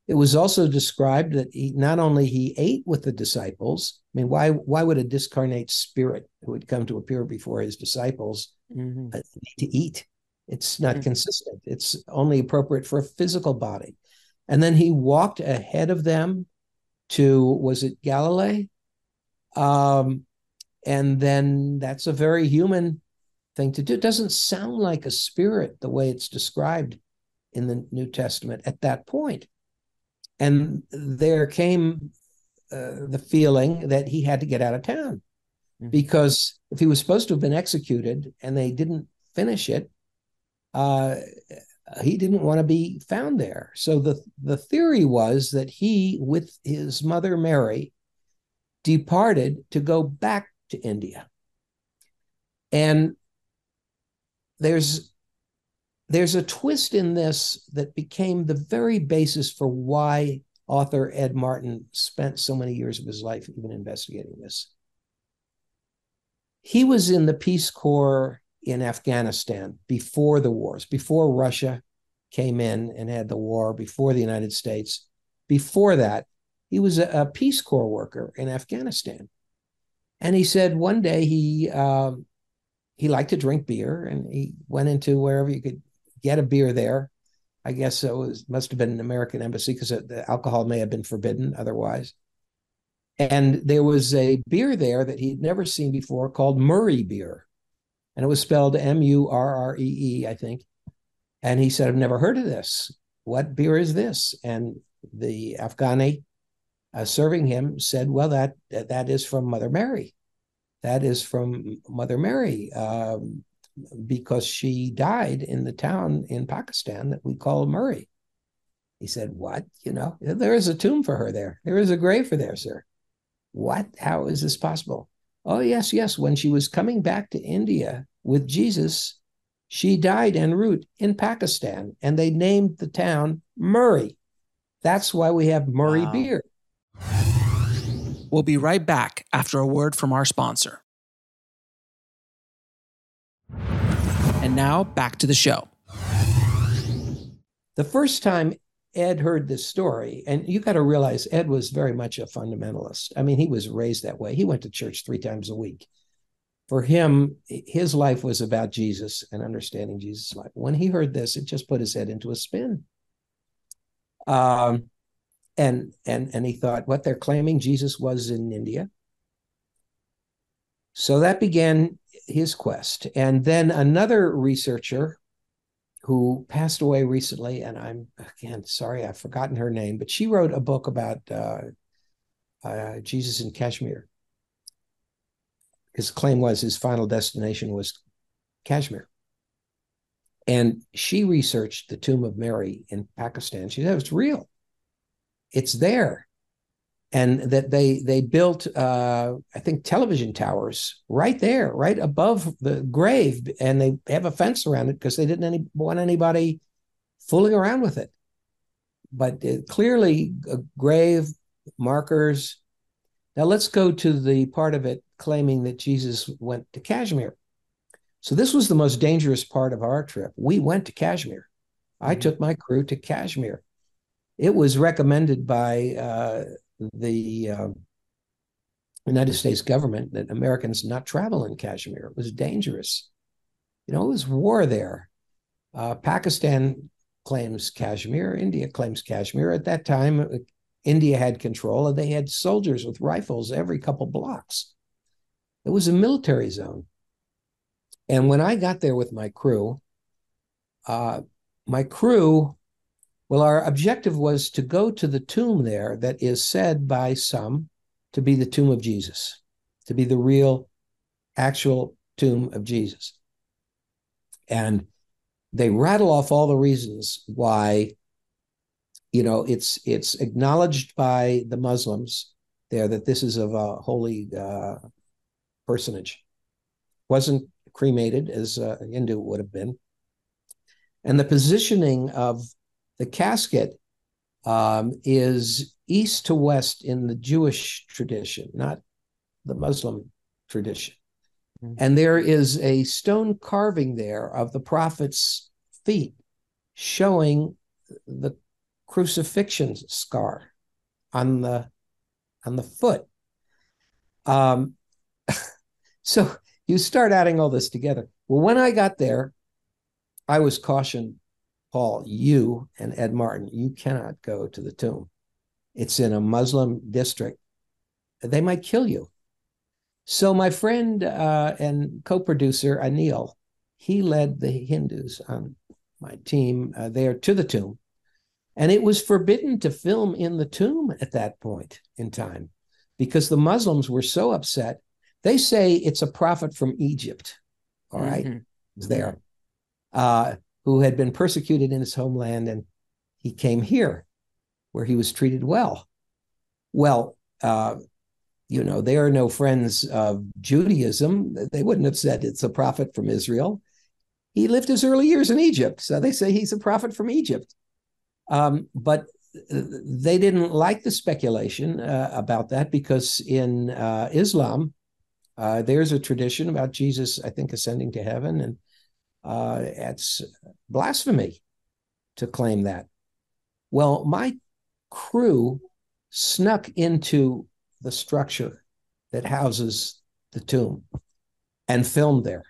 S2: It was also described that he not only he ate with the disciples. I mean, why why would a discarnate spirit who had come to appear before his disciples mm-hmm. uh, need to eat? It's not mm-hmm. consistent. It's only appropriate for a physical body. And then he walked ahead of them to, was it Galilee? Um, and then that's a very human thing to do. It doesn't sound like a spirit the way it's described in the New Testament at that point. And there came uh, the feeling that he had to get out of town mm-hmm. because if he was supposed to have been executed and they didn't finish it, uh, he didn't want to be found there. So the, the theory was that he, with his mother Mary, departed to go back to India. And there's there's a twist in this that became the very basis for why author Ed Martin spent so many years of his life even investigating this. He was in the Peace Corps in Afghanistan before the wars, before Russia came in and had the war, before the United States. Before that, He was a, Peace Corps worker in Afghanistan, and he said one day he um, he liked to drink beer, and he went into wherever you could get a beer there. I guess it was must have been an American embassy because the alcohol may have been forbidden otherwise. And there was a beer there that he'd never seen before called Murree beer. And it was spelled M U R R E E, I think. And he said, I've never heard of this. What beer is this? And the Afghani uh, serving him said, Well, that that is from Mother Mary. That is from Mother Mary um, because she died in the town in Pakistan that we call Murree. He said, What? You know, there is a tomb for her there. There is a grave for there, sir. What? How is this possible? Oh, yes, yes. When she was coming back to India with Jesus, she died en route in Pakistan, and they named the town Murree. That's why we have Murree wow. beer.
S3: We'll be right back after a word from our sponsor. And now back to the show.
S2: The first time Ed heard this story, and you got to realize Ed was very much a fundamentalist. I mean, he was raised that way. He went to church three times a week. For him, his life was about Jesus and understanding Jesus' life. When he heard this, it just put his head into a spin. Um, and and and he thought, what they're claiming Jesus was in India. So that began his quest. And then another researcher who passed away recently, and I'm again sorry I've forgotten her name, but she wrote a book about uh, uh, Jesus in Kashmir. His claim was his final destination was Kashmir. And she researched the tomb of Mary in Pakistan. She said it's real. It's there and that they they built uh, I think television towers right there, right above the grave, and they have a fence around it because they didn't any, want anybody fooling around with it. But it, clearly, a grave markers. Now let's go to the part of it claiming that Jesus went to Kashmir. So this was the most dangerous part of our trip. We went to Kashmir. I mm-hmm. took my crew to Kashmir. It was recommended by uh, the uh, United States government that Americans not travel in Kashmir. It was dangerous. You know, it was war there. Uh, Pakistan claims Kashmir. India claims Kashmir. At that time, uh, India had control, and they had soldiers with rifles every couple blocks. It was a military zone. And when I got there with my crew, uh, my crew well, our objective was to go to the tomb there that is said by some to be the tomb of Jesus, to be the real, actual tomb of Jesus. And they rattle off all the reasons why, you know, it's it's acknowledged by the Muslims there that this is of a holy uh, personage. Wasn't cremated as a Hindu would have been. And the positioning of the casket um, is east to west in the Jewish tradition, not the Muslim tradition. Mm-hmm. And there is a stone carving there of the prophet's feet showing the crucifixion scar on the on the foot. Um, so you start adding all this together. Well, when I got there, I was cautioned Paul, you and Ed Martin, you cannot go to the tomb. It's in a Muslim district. They might kill you. So my friend uh, and co-producer Anil, he led the Hindus on my team uh, there to the tomb, and it was forbidden to film in the tomb at that point in time because the Muslims were so upset. They say it's a prophet from Egypt. All right, mm-hmm. it's there. Uh, who had been persecuted in his homeland and he came here where he was treated well. Well, uh, you know, they are no friends of Judaism. They wouldn't have said it's a prophet from Israel. He lived his early years in Egypt, so they say he's a prophet from Egypt. Um, but they didn't like the speculation uh, about that because in uh, Islam, uh, there's a tradition about Jesus, I think, ascending to heaven, and uh, it's blasphemy to claim that. Well, my crew snuck into the structure that houses the tomb and filmed there.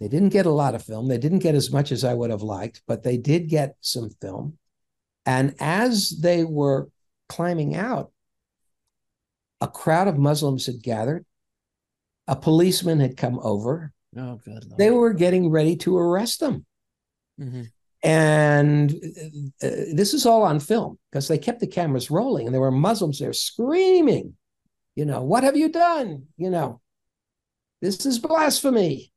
S2: They didn't get a lot of film. They didn't get as much as I would have liked, but they did get some film. And as they were climbing out, a crowd of Muslims had gathered. A policeman had come over.
S1: Oh, good. Lord.
S2: They were getting ready to arrest them.
S1: Mm-hmm.
S2: And uh, this is all on film because they kept the cameras rolling and there were Muslims there screaming, you know, what have you done? You know, this is blasphemy.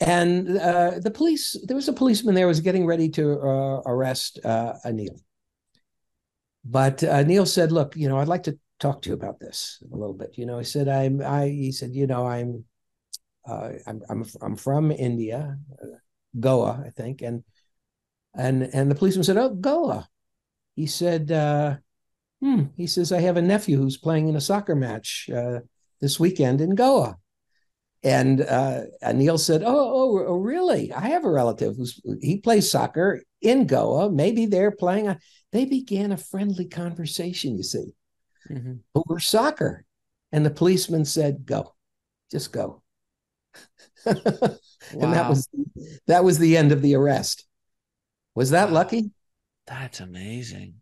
S2: And uh, the police, there was a policeman there was getting ready to uh, arrest uh, Anil. But Anil said, look, you know, I'd like to talk to you about this a little bit. You know, he said, I'm, I, he said, you know, I'm, uh, I'm, I'm, I'm from India, Goa, I think. And and and the policeman said, "Oh, Goa." He said, uh, "Hmm." He says, "I have a nephew who's playing in a soccer match uh, this weekend in Goa." And uh, Anil said, oh, "Oh, oh, really? I have a relative who's he plays soccer in Goa. Maybe they're playing." A... They began a friendly conversation. You see, mm-hmm. over soccer, and the policeman said, "Go, just go." and that was that was the end of the arrest. Was that wow. lucky?
S1: That's amazing.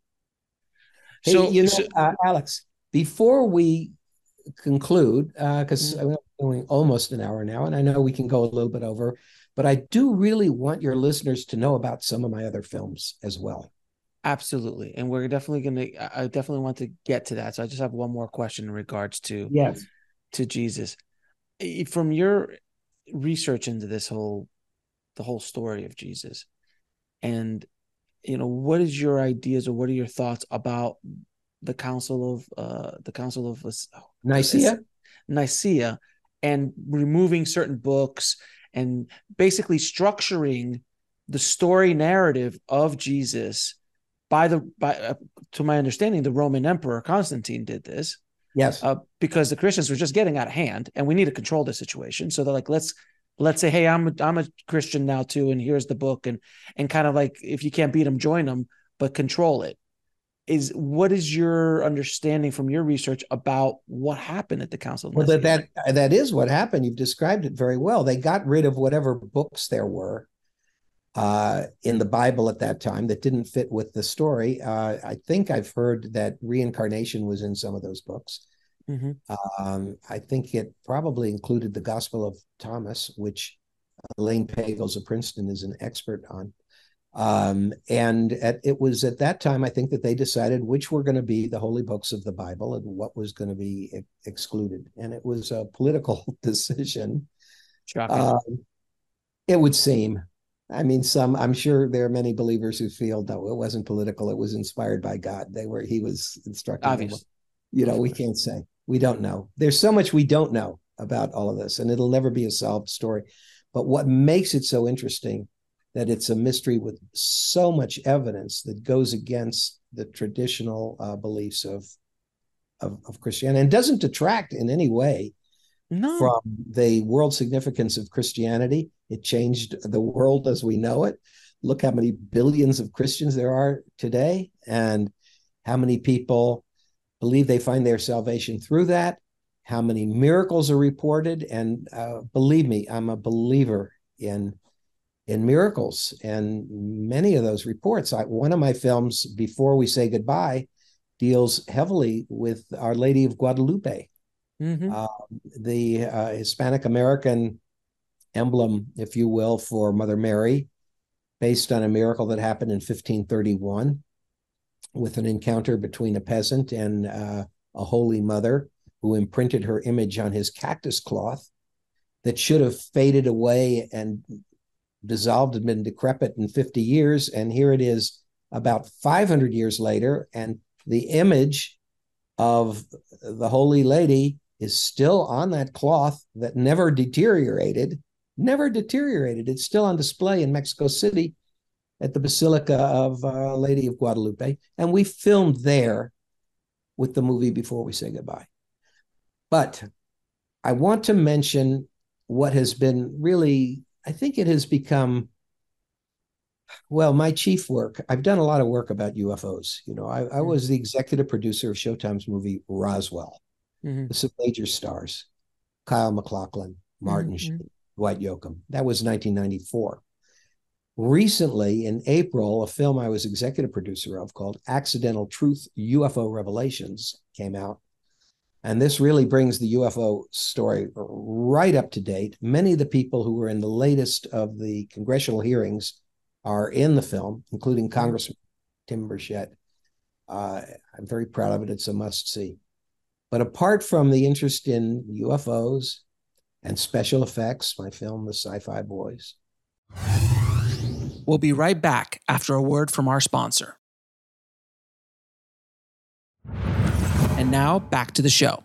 S2: Hey, so, you know, so, uh, Alex, before we conclude, because uh, mm-hmm. we're going almost an hour now, and I know we can go a little bit over, but I do really want your listeners to know about some of my other films as well.
S1: Absolutely, and we're definitely going to. I definitely want to get to that. So I just have one more question in regards to
S2: yes
S1: to Jesus. From your research into this whole the whole story of Jesus, and you know what is your ideas or what are your thoughts about the council of uh the council of oh,
S2: nicaea?
S1: nicaea and removing certain books and basically structuring the story narrative of jesus by the by uh, to my understanding the roman emperor constantine did this
S2: yes.
S1: Uh, because the christians were just getting out of hand and we need to control the situation. So they're like let's let's say hey i'm a, i'm a christian now too and here's the book and and kind of like if you can't beat them join them but control it. Is what is your understanding from your research about what happened at the council Of
S2: well that, that that is what happened. You've described it very well. They got rid of whatever books there were uh, in the bible at that time that didn't fit with the story uh, i think i've heard that reincarnation was in some of those books Mm-hmm. Um, I think it probably included the Gospel of Thomas, which Elaine Pagels of Princeton is an expert on. Um, and at, it was at that time, I think, that they decided which were going to be the holy books of the Bible and what was going to be ex- excluded. And it was a political decision. Um, it would seem. I mean, some. I'm sure there are many believers who feel no, it wasn't political. It was inspired by God. They were. He was instructing. Obviously. Them. You know, we can't say we don't know. There's so much we don't know about all of this, and it'll never be a solved story. But what makes it so interesting that it's a mystery with so much evidence that goes against the traditional uh, beliefs of, of, of Christianity and doesn't detract in any way no. from the world significance of Christianity. It changed the world as we know it. Look how many billions of Christians there are today, and how many people believe they find their salvation through that, how many miracles are reported. And uh, believe me, I'm a believer in in miracles and many of those reports. I, one of my films, Before We Say Goodbye, deals heavily with Our Lady of Guadalupe, mm-hmm. uh, the uh, Hispanic American emblem, if you will, for Mother Mary, based on a miracle that happened in 1531 with an encounter between a peasant and uh, a holy mother who imprinted her image on his cactus cloth that should have faded away and dissolved and been decrepit in 50 years. And here it is about 500 years later, and the image of the Holy Lady is still on that cloth that never deteriorated, never deteriorated. It's still on display in Mexico City at the Basilica of uh, Lady of Guadalupe, and we filmed there with the movie Before We Say Goodbye. But I want to mention what has been really, I think it has become Well, my chief work, I've done a lot of work about UFOs. You know, I, I
S1: Mm-hmm.
S2: was the executive producer of Showtime's movie Roswell
S1: Mhm.
S2: with some major stars Kyle MacLachlan, Martin
S1: Mhm.
S2: Sheen, Dwight Yoakam. That was 1994. Recently, in April, a film I was executive producer of called Accidental Truth UFO Revelations came out. And this really brings the UFO story right up to date. Many of the people who were in the latest of the congressional hearings are in the film, including Congressman Tim Burchett. Uh, I'm very proud of it. It's a must see. But apart from the interest in UFOs and special effects, my film, The Sci Fi Boys,
S3: We'll be right back after a word from our sponsor. And now back to the show.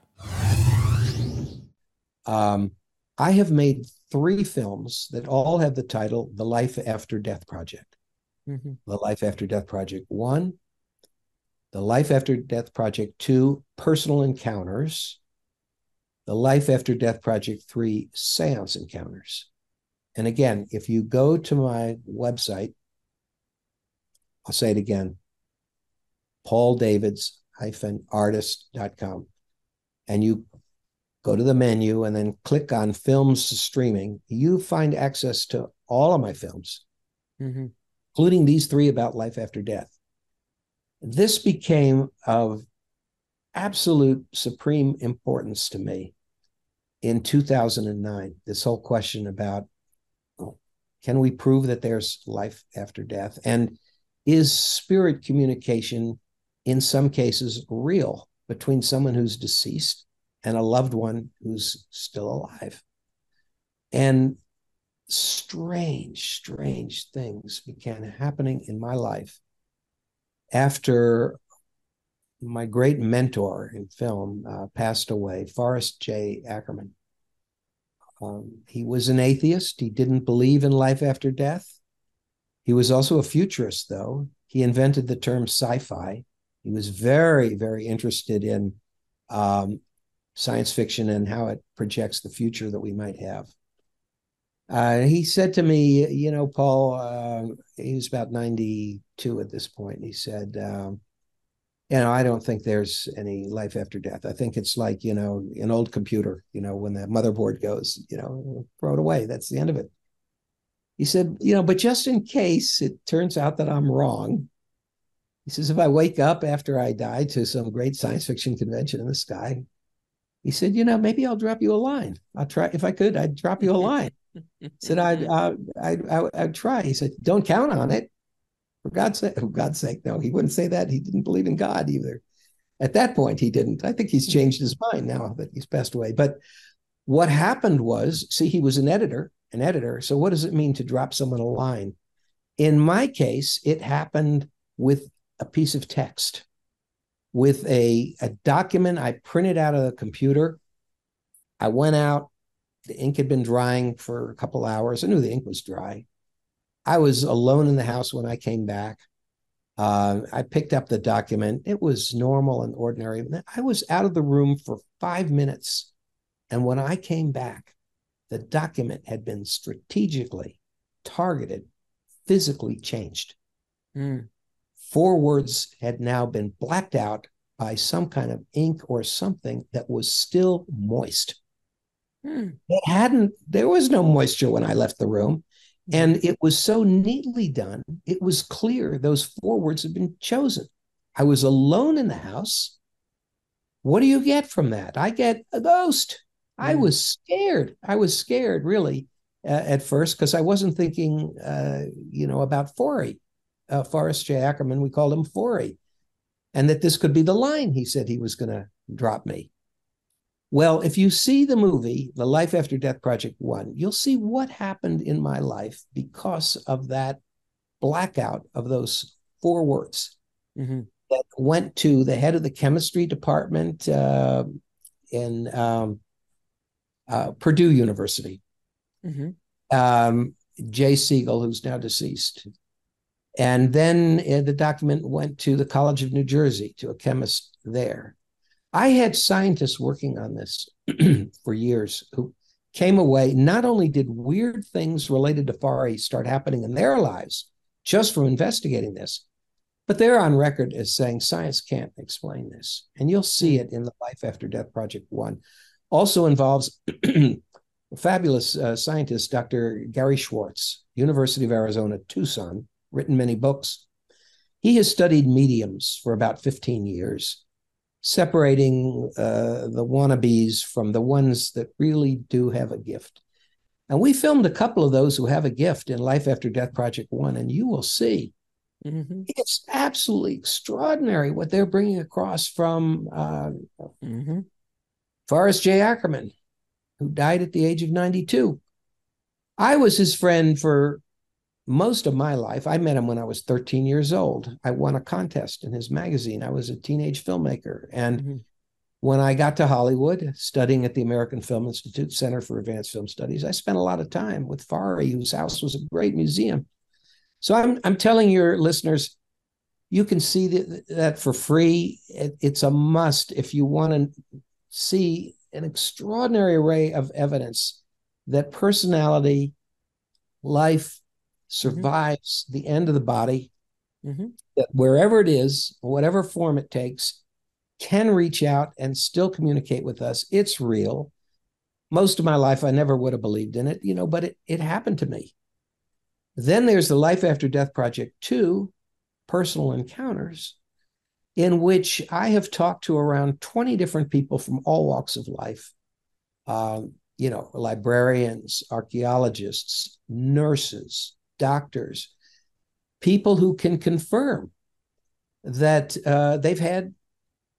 S2: um, I have made three films that all have the title The Life After Death Project.
S1: Mhm.
S2: The Life After Death Project One, The Life After Death Project Two, Personal Encounters, The Life After Death Project Three, Seance Encounters. And again, if you go to my website, I'll say it again, pauldavids-artist.com, and you go to the menu and then click on films streaming, you find access to all of my films
S1: Mhm.
S2: including these three about life after death. This became of absolute supreme importance to me in 2009. This whole question about oh, can we prove that there's life after death? And is spirit communication in some cases real between someone who's deceased and a loved one who's still alive? And strange, strange things began happening in my life after my great mentor in film uh, passed away, Forrest J. Ackerman. Um, he was an atheist. He didn't believe in life after death. He was also a futurist, though. He invented the term sci fi. He was very, very interested in um, science fiction and how it projects the future that we might have. Uh, he said to me, you know, Paul, uh, he was about 92 at this point. He said, um, you know, I don't think there's any life after death. I think it's like, you know, an old computer, you know, when the motherboard goes, you know, throw it away. That's the end of it. He said, you know, but just in case it turns out that I'm wrong, he says, if I wake up after I die to some great science fiction convention in the sky, he said, you know, maybe I'll drop you a line. I'll try, if I could, I'd drop you a line He said I'd, uh, I'd, I'd, I'd try. He said, don't count on it. For God's sake, for oh, God's sake, no, he wouldn't say that. He didn't believe in God either. At that point, he didn't. I think he's changed his mind now that he's passed away. But what happened was, see, he was an editor, an editor. So what does it mean to drop someone a line? In my case, it happened with a piece of text, with a, a document I printed out of the computer. I went out, the ink had been drying for a couple hours. I knew the ink was dry. I was alone in the house when I came back. Uh, I picked up the document. It was normal and ordinary. I was out of the room for five minutes. And when I came back, the document had been strategically targeted, physically changed.
S1: Mm.
S2: Four words had now been blacked out by some kind of ink or something that was still moist.
S1: Mm.
S2: It hadn't, there was no moisture when I left the room. And it was so neatly done. It was clear those four words had been chosen. I was alone in the house. What do you get from that? I get a ghost. I was scared. I was scared, really, uh, at first, because I wasn't thinking, uh, you know, about Forry, uh, Forrest J. Ackerman. We called him Forry, and that this could be the line he said he was going to drop me. Well, if you see the movie, The Life After Death Project One, you'll see what happened in my life because of that blackout of those four words
S1: hmm
S2: that went to the head of the chemistry department uh, in um, uh, Purdue University,
S1: hmm
S2: um, Jay Siegel, who's now deceased. And then uh, the document went to the College of New Jersey to a chemist there. I had scientists working on this for years who came away. Not only did weird things related to Forry start happening in their lives, just from investigating this. But they're on record as saying science can't explain this. And you'll see it in the Life After Death Project One. Also involves a fabulous uh, scientist, Dr. Gary Schwartz, University of Arizona, Tucson, written many books. He has studied mediums for about 15 years, separating uh, the wannabes from the ones that really do have a gift. And we filmed a couple of those who have a gift in Life After Death Project One, and you will see Mm-hmm. It's absolutely extraordinary what they're bringing across from uh, mm-hmm. Forrest J. Ackerman, who died at the age of 92. I was his friend for most of my life. I met him when I was 13 years old. I won a contest in his magazine. I was a teenage filmmaker. And mm-hmm. when I got to Hollywood, studying at the American Film Institute Center for Advanced Film Studies, I spent a lot of time with Forry, whose house was a great museum. So I'm I'm telling your listeners, you can see that, that for free. It, it's a must if you want to see an extraordinary array of evidence that personality, life. Survives mm-hmm. the end of the body. Mm-hmm. That wherever it is, whatever form it takes, can reach out and still communicate with us. It's real. Most of my life, I never would have believed in it, you know, but it, it happened to me. Then there's the Life After Death Project 2, Personal Encounters, in which I have talked to around 20 different people from all walks of life. Um, you know, librarians, archaeologists, nurses, doctors, people who can confirm that uh, they've had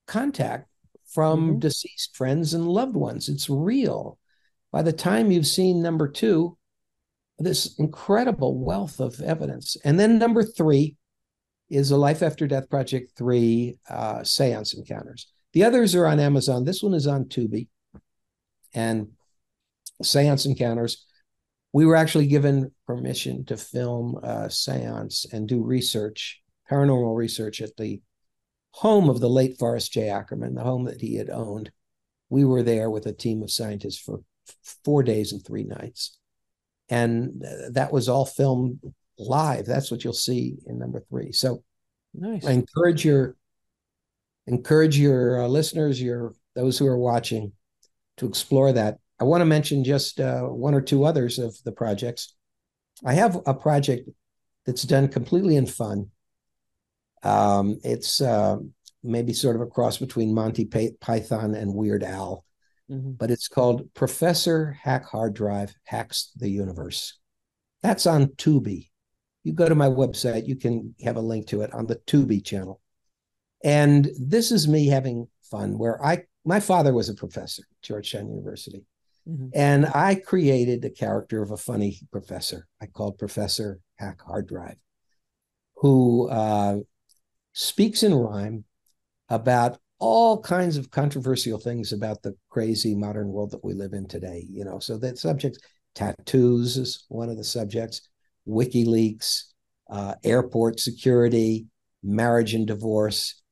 S2: contact from mm-hmm. deceased friends and loved ones. It's real. By the time you've seen number two, this incredible wealth of evidence. And then number three is a Life After Death Project 3 uh, seance encounters. The others are on Amazon. This one is on Tubi. And seance encounters, we were actually given permission to film a seance and do research, paranormal research at the home of the late Forrest J. Ackerman, the home that he had owned. We were there with a team of scientists for four days and three nights and that was all filmed live. That's what you'll see in number three. So, nice. I encourage your encourage your uh, listeners, your those who are watching, to explore that. I want to mention just uh, one or two others of the projects. I have a project that's done completely in fun. Um, it's uh, maybe sort of a cross between Monty Python and Weird Al mm-hmm. but it's called Professor Hack Hard Drive Hacks the Universe. That's on Tubi. You go to my website, you can have a link to it on the Tubi channel. And this is me having fun where I my father was a professor at Georgetown University. Mm-hmm. And I created the character of a funny professor. I called Professor Hack Hard Drive, who uh, speaks in rhyme about all kinds of controversial things about the crazy modern world that we live in today. You know, so that subjects, tattoos is one of the subjects, WikiLeaks, uh, airport security, marriage and divorce.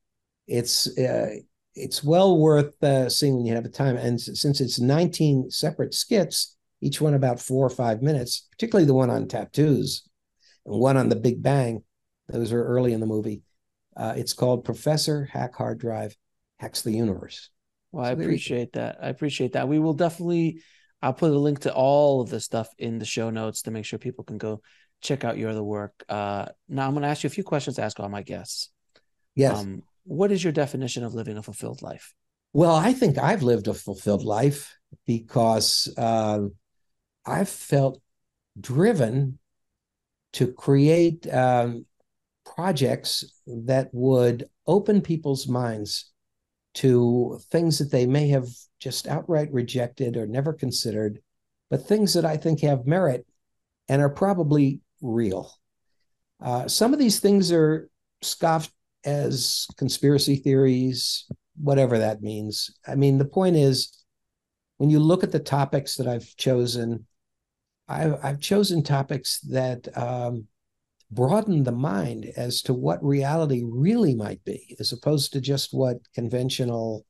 S2: It's uh, it's well worth uh, seeing when you have the time. And since it's 19 separate skits, each one about four or five minutes, particularly the one on tattoos and one on the Big Bang, those are early in the movie. Uh, it's called Professor Hack Hard Drive hacks the universe.
S1: Well, so I appreciate that. I appreciate that. We will definitely I'll put a link to all of the stuff in the show notes to make sure people can go check out your other work. Uh, now I'm going to ask you a few questions to ask all my guests.
S2: Yes. Um,
S1: what is your definition of living a fulfilled life?
S2: Well, I think I've lived a fulfilled life because uh, I've felt driven to create um, projects that would open people's minds to things that they may have just outright rejected or never considered, but things that I think have merit and are probably real. Uh, some of these things are scoffed as conspiracy theories, whatever that means. I mean, the point is, when you look at the topics that I've chosen, I've, I've chosen topics that um, broaden the mind as to what reality really might be, as opposed to just what conventional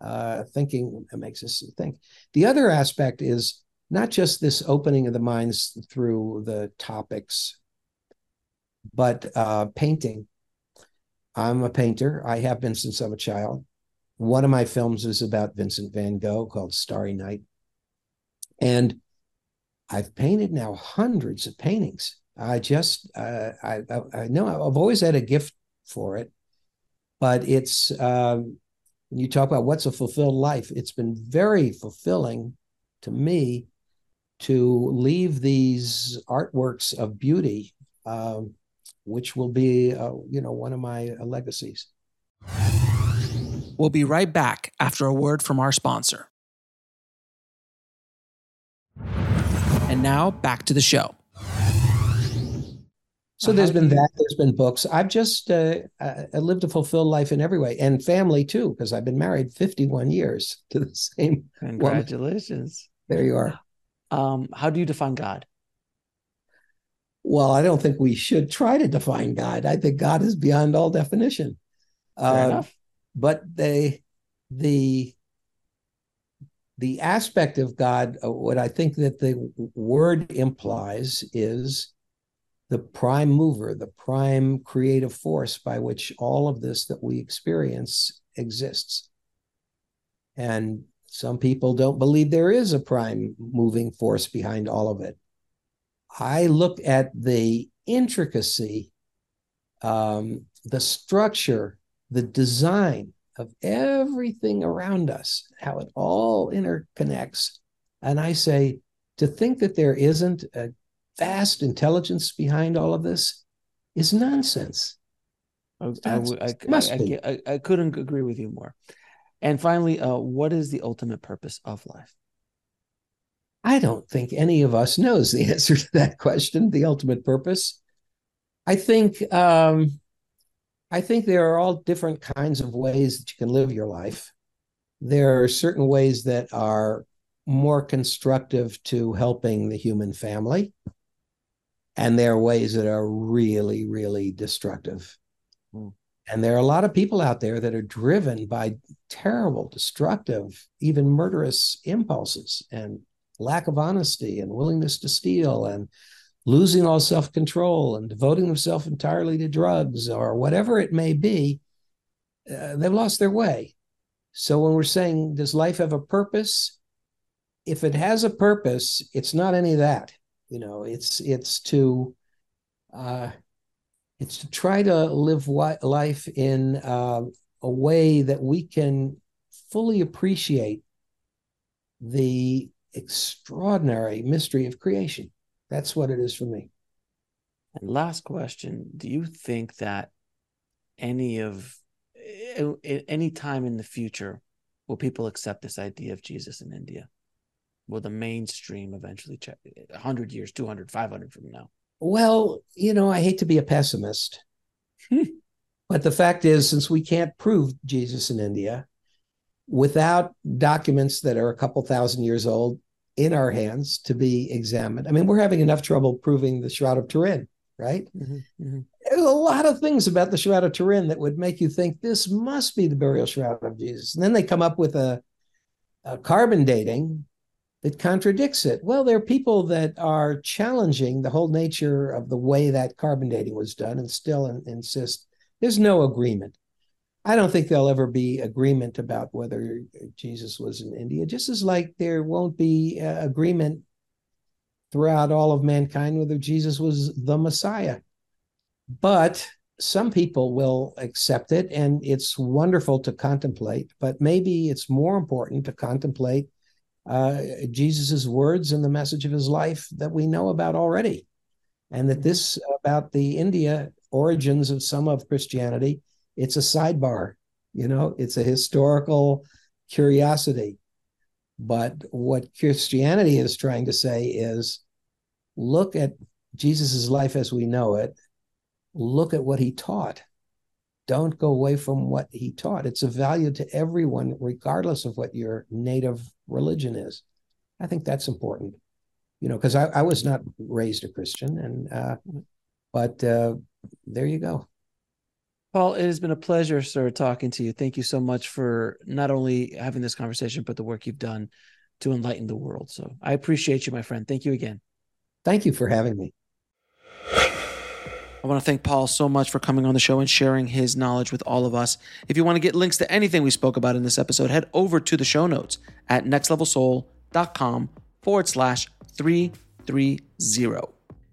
S2: uh, thinking makes us think. The other aspect is not just this opening of the minds through the topics, but uh, painting. I'm a painter. I have been since I'm a child. One of my films is about Vincent van Gogh called Starry Night. And I've painted now hundreds of paintings. I just, uh, I, I, I know I've always had a gift for it, but it's, um, you talk about what's a fulfilled life, it's been very fulfilling to me to leave these artworks of beauty, um, which will be, uh, you know, one of my uh, legacies.
S3: We'll be right back after a word from our sponsor. And now back to the show.
S2: So there's been that. There's been books. I've just uh, I lived a fulfilled life in every way, and family too, because I've been married 51 years to the same.
S1: Congratulations!
S2: Woman. There you are.
S1: Um, how do you define God?
S2: Well, I don't think we should try to define God. I think God is beyond all definition.
S1: Fair uh, enough.
S2: But they, the the aspect of God, uh, what I think that the word implies is the prime mover, the prime creative force by which all of this that we experience exists. And some people don't believe there is a prime moving force behind all of it. I look at the intricacy, um, the structure, the design of everything around us, how it all interconnects. And I say, to think that there isn't a vast intelligence behind all of this is nonsense.
S1: I, I, must be. I, I, couldn't agree with you more. And finally, uh, what is the ultimate purpose of life?
S2: I don't think any of us knows the answer to that question. The ultimate purpose. I think um, I think there are all different kinds of ways that you can live your life. There are certain ways that are more constructive to helping the human family and there are ways that are really really destructive mm. and there are a lot of people out there that are driven by terrible destructive even murderous impulses and lack of honesty and willingness to steal and losing all self-control and devoting themselves entirely to drugs or whatever it may be uh, they've lost their way. So when we're saying does life have a purpose? If it has a purpose it's not any of that you know, it's it's to uh, it's to try to live life in uh, a way that we can fully appreciate the extraordinary mystery of creation. That's what it is for me.
S1: And last question: Do you think that any of any time in the future will people accept this idea of Jesus in India? will the mainstream eventually check 100 years 200 500 from now
S2: well you know i hate to be a pessimist but the fact is since we can't prove jesus in india without documents that are a couple thousand years old in our hands to be examined i mean we're having enough trouble proving the shroud of turin right mm-hmm, mm-hmm. there's a lot of things about the shroud of turin that would make you think this must be the burial shroud of jesus and then they come up with a, a carbon dating that contradicts it. Well, there are people that are challenging the whole nature of the way that carbon dating was done and still in, insist there's no agreement. I don't think there'll ever be agreement about whether Jesus was in India, just as like there won't be uh, agreement throughout all of mankind whether Jesus was the Messiah. But some people will accept it, and it's wonderful to contemplate. But maybe it's more important to contemplate uh, Jesus's words and the message of his life that we know about already, and that this about the India origins of some of Christianity, it's a sidebar. You know, it's a historical curiosity. But what Christianity is trying to say is look at Jesus's life as we know it, look at what he taught. Don't go away from what he taught. It's a value to everyone, regardless of what your native religion is. I think that's important, you know, because I, I, was not raised a Christian, and uh, but uh, there you go.
S1: Paul, it has been a pleasure, sir, talking to you. Thank you so much for not only having this conversation, but the work you've done to enlighten the world. So I appreciate you, my friend. Thank you again.
S2: Thank you for having me.
S1: I want to thank Paul so much for coming on the show and sharing his knowledge with all of us. If you want to get links to anything we spoke about in this episode, head over to the show notes at nextlevelsoul.com forward slash 330.